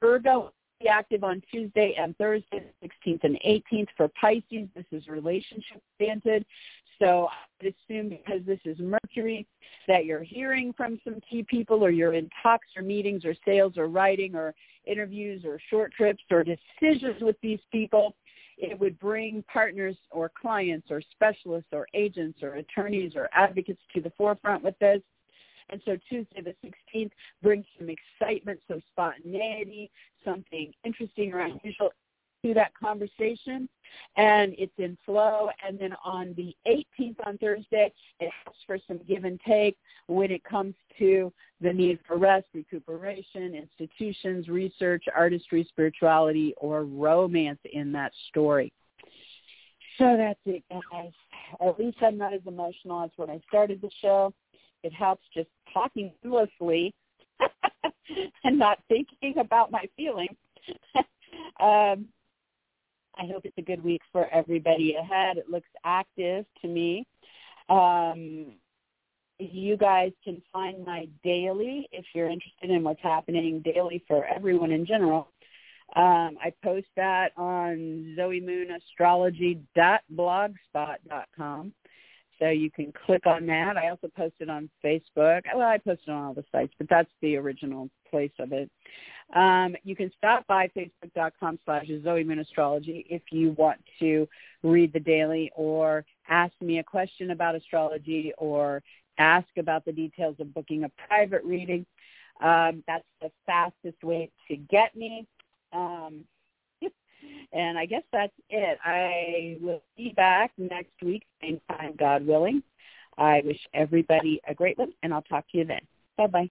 Virgo be active on Tuesday and Thursday, 16th and 18th for Pisces. This is relationship oriented. So I would assume because this is Mercury that you're hearing from some key people or you're in talks or meetings or sales or writing or interviews or short trips or decisions with these people it would bring partners or clients or specialists or agents or attorneys or advocates to the forefront with this. And so Tuesday the 16th brings some excitement, some spontaneity, something interesting or unusual to that conversation and it's in flow and then on the 18th on Thursday it asks for some give and take when it comes to the need for rest, recuperation, institutions, research, artistry, spirituality, or romance in that story. So that's it, guys. At least I'm not as emotional as when I started the show. It helps just talking endlessly and not thinking about my feelings. um, I hope it's a good week for everybody ahead. It looks active to me. Um, you guys can find my daily if you're interested in what's happening daily for everyone in general. Um, I post that on zoemoonastrology.blogspot.com. so you can click on that. I also posted on Facebook. Well, I posted on all the sites, but that's the original place of it. Um, you can stop by facebook.com slash Zoe Astrology if you want to read the daily or ask me a question about astrology or ask about the details of booking a private reading. Um, that's the fastest way to get me. Um, and I guess that's it. I will be back next week, same time, God willing. I wish everybody a great one, and I'll talk to you then. Bye-bye.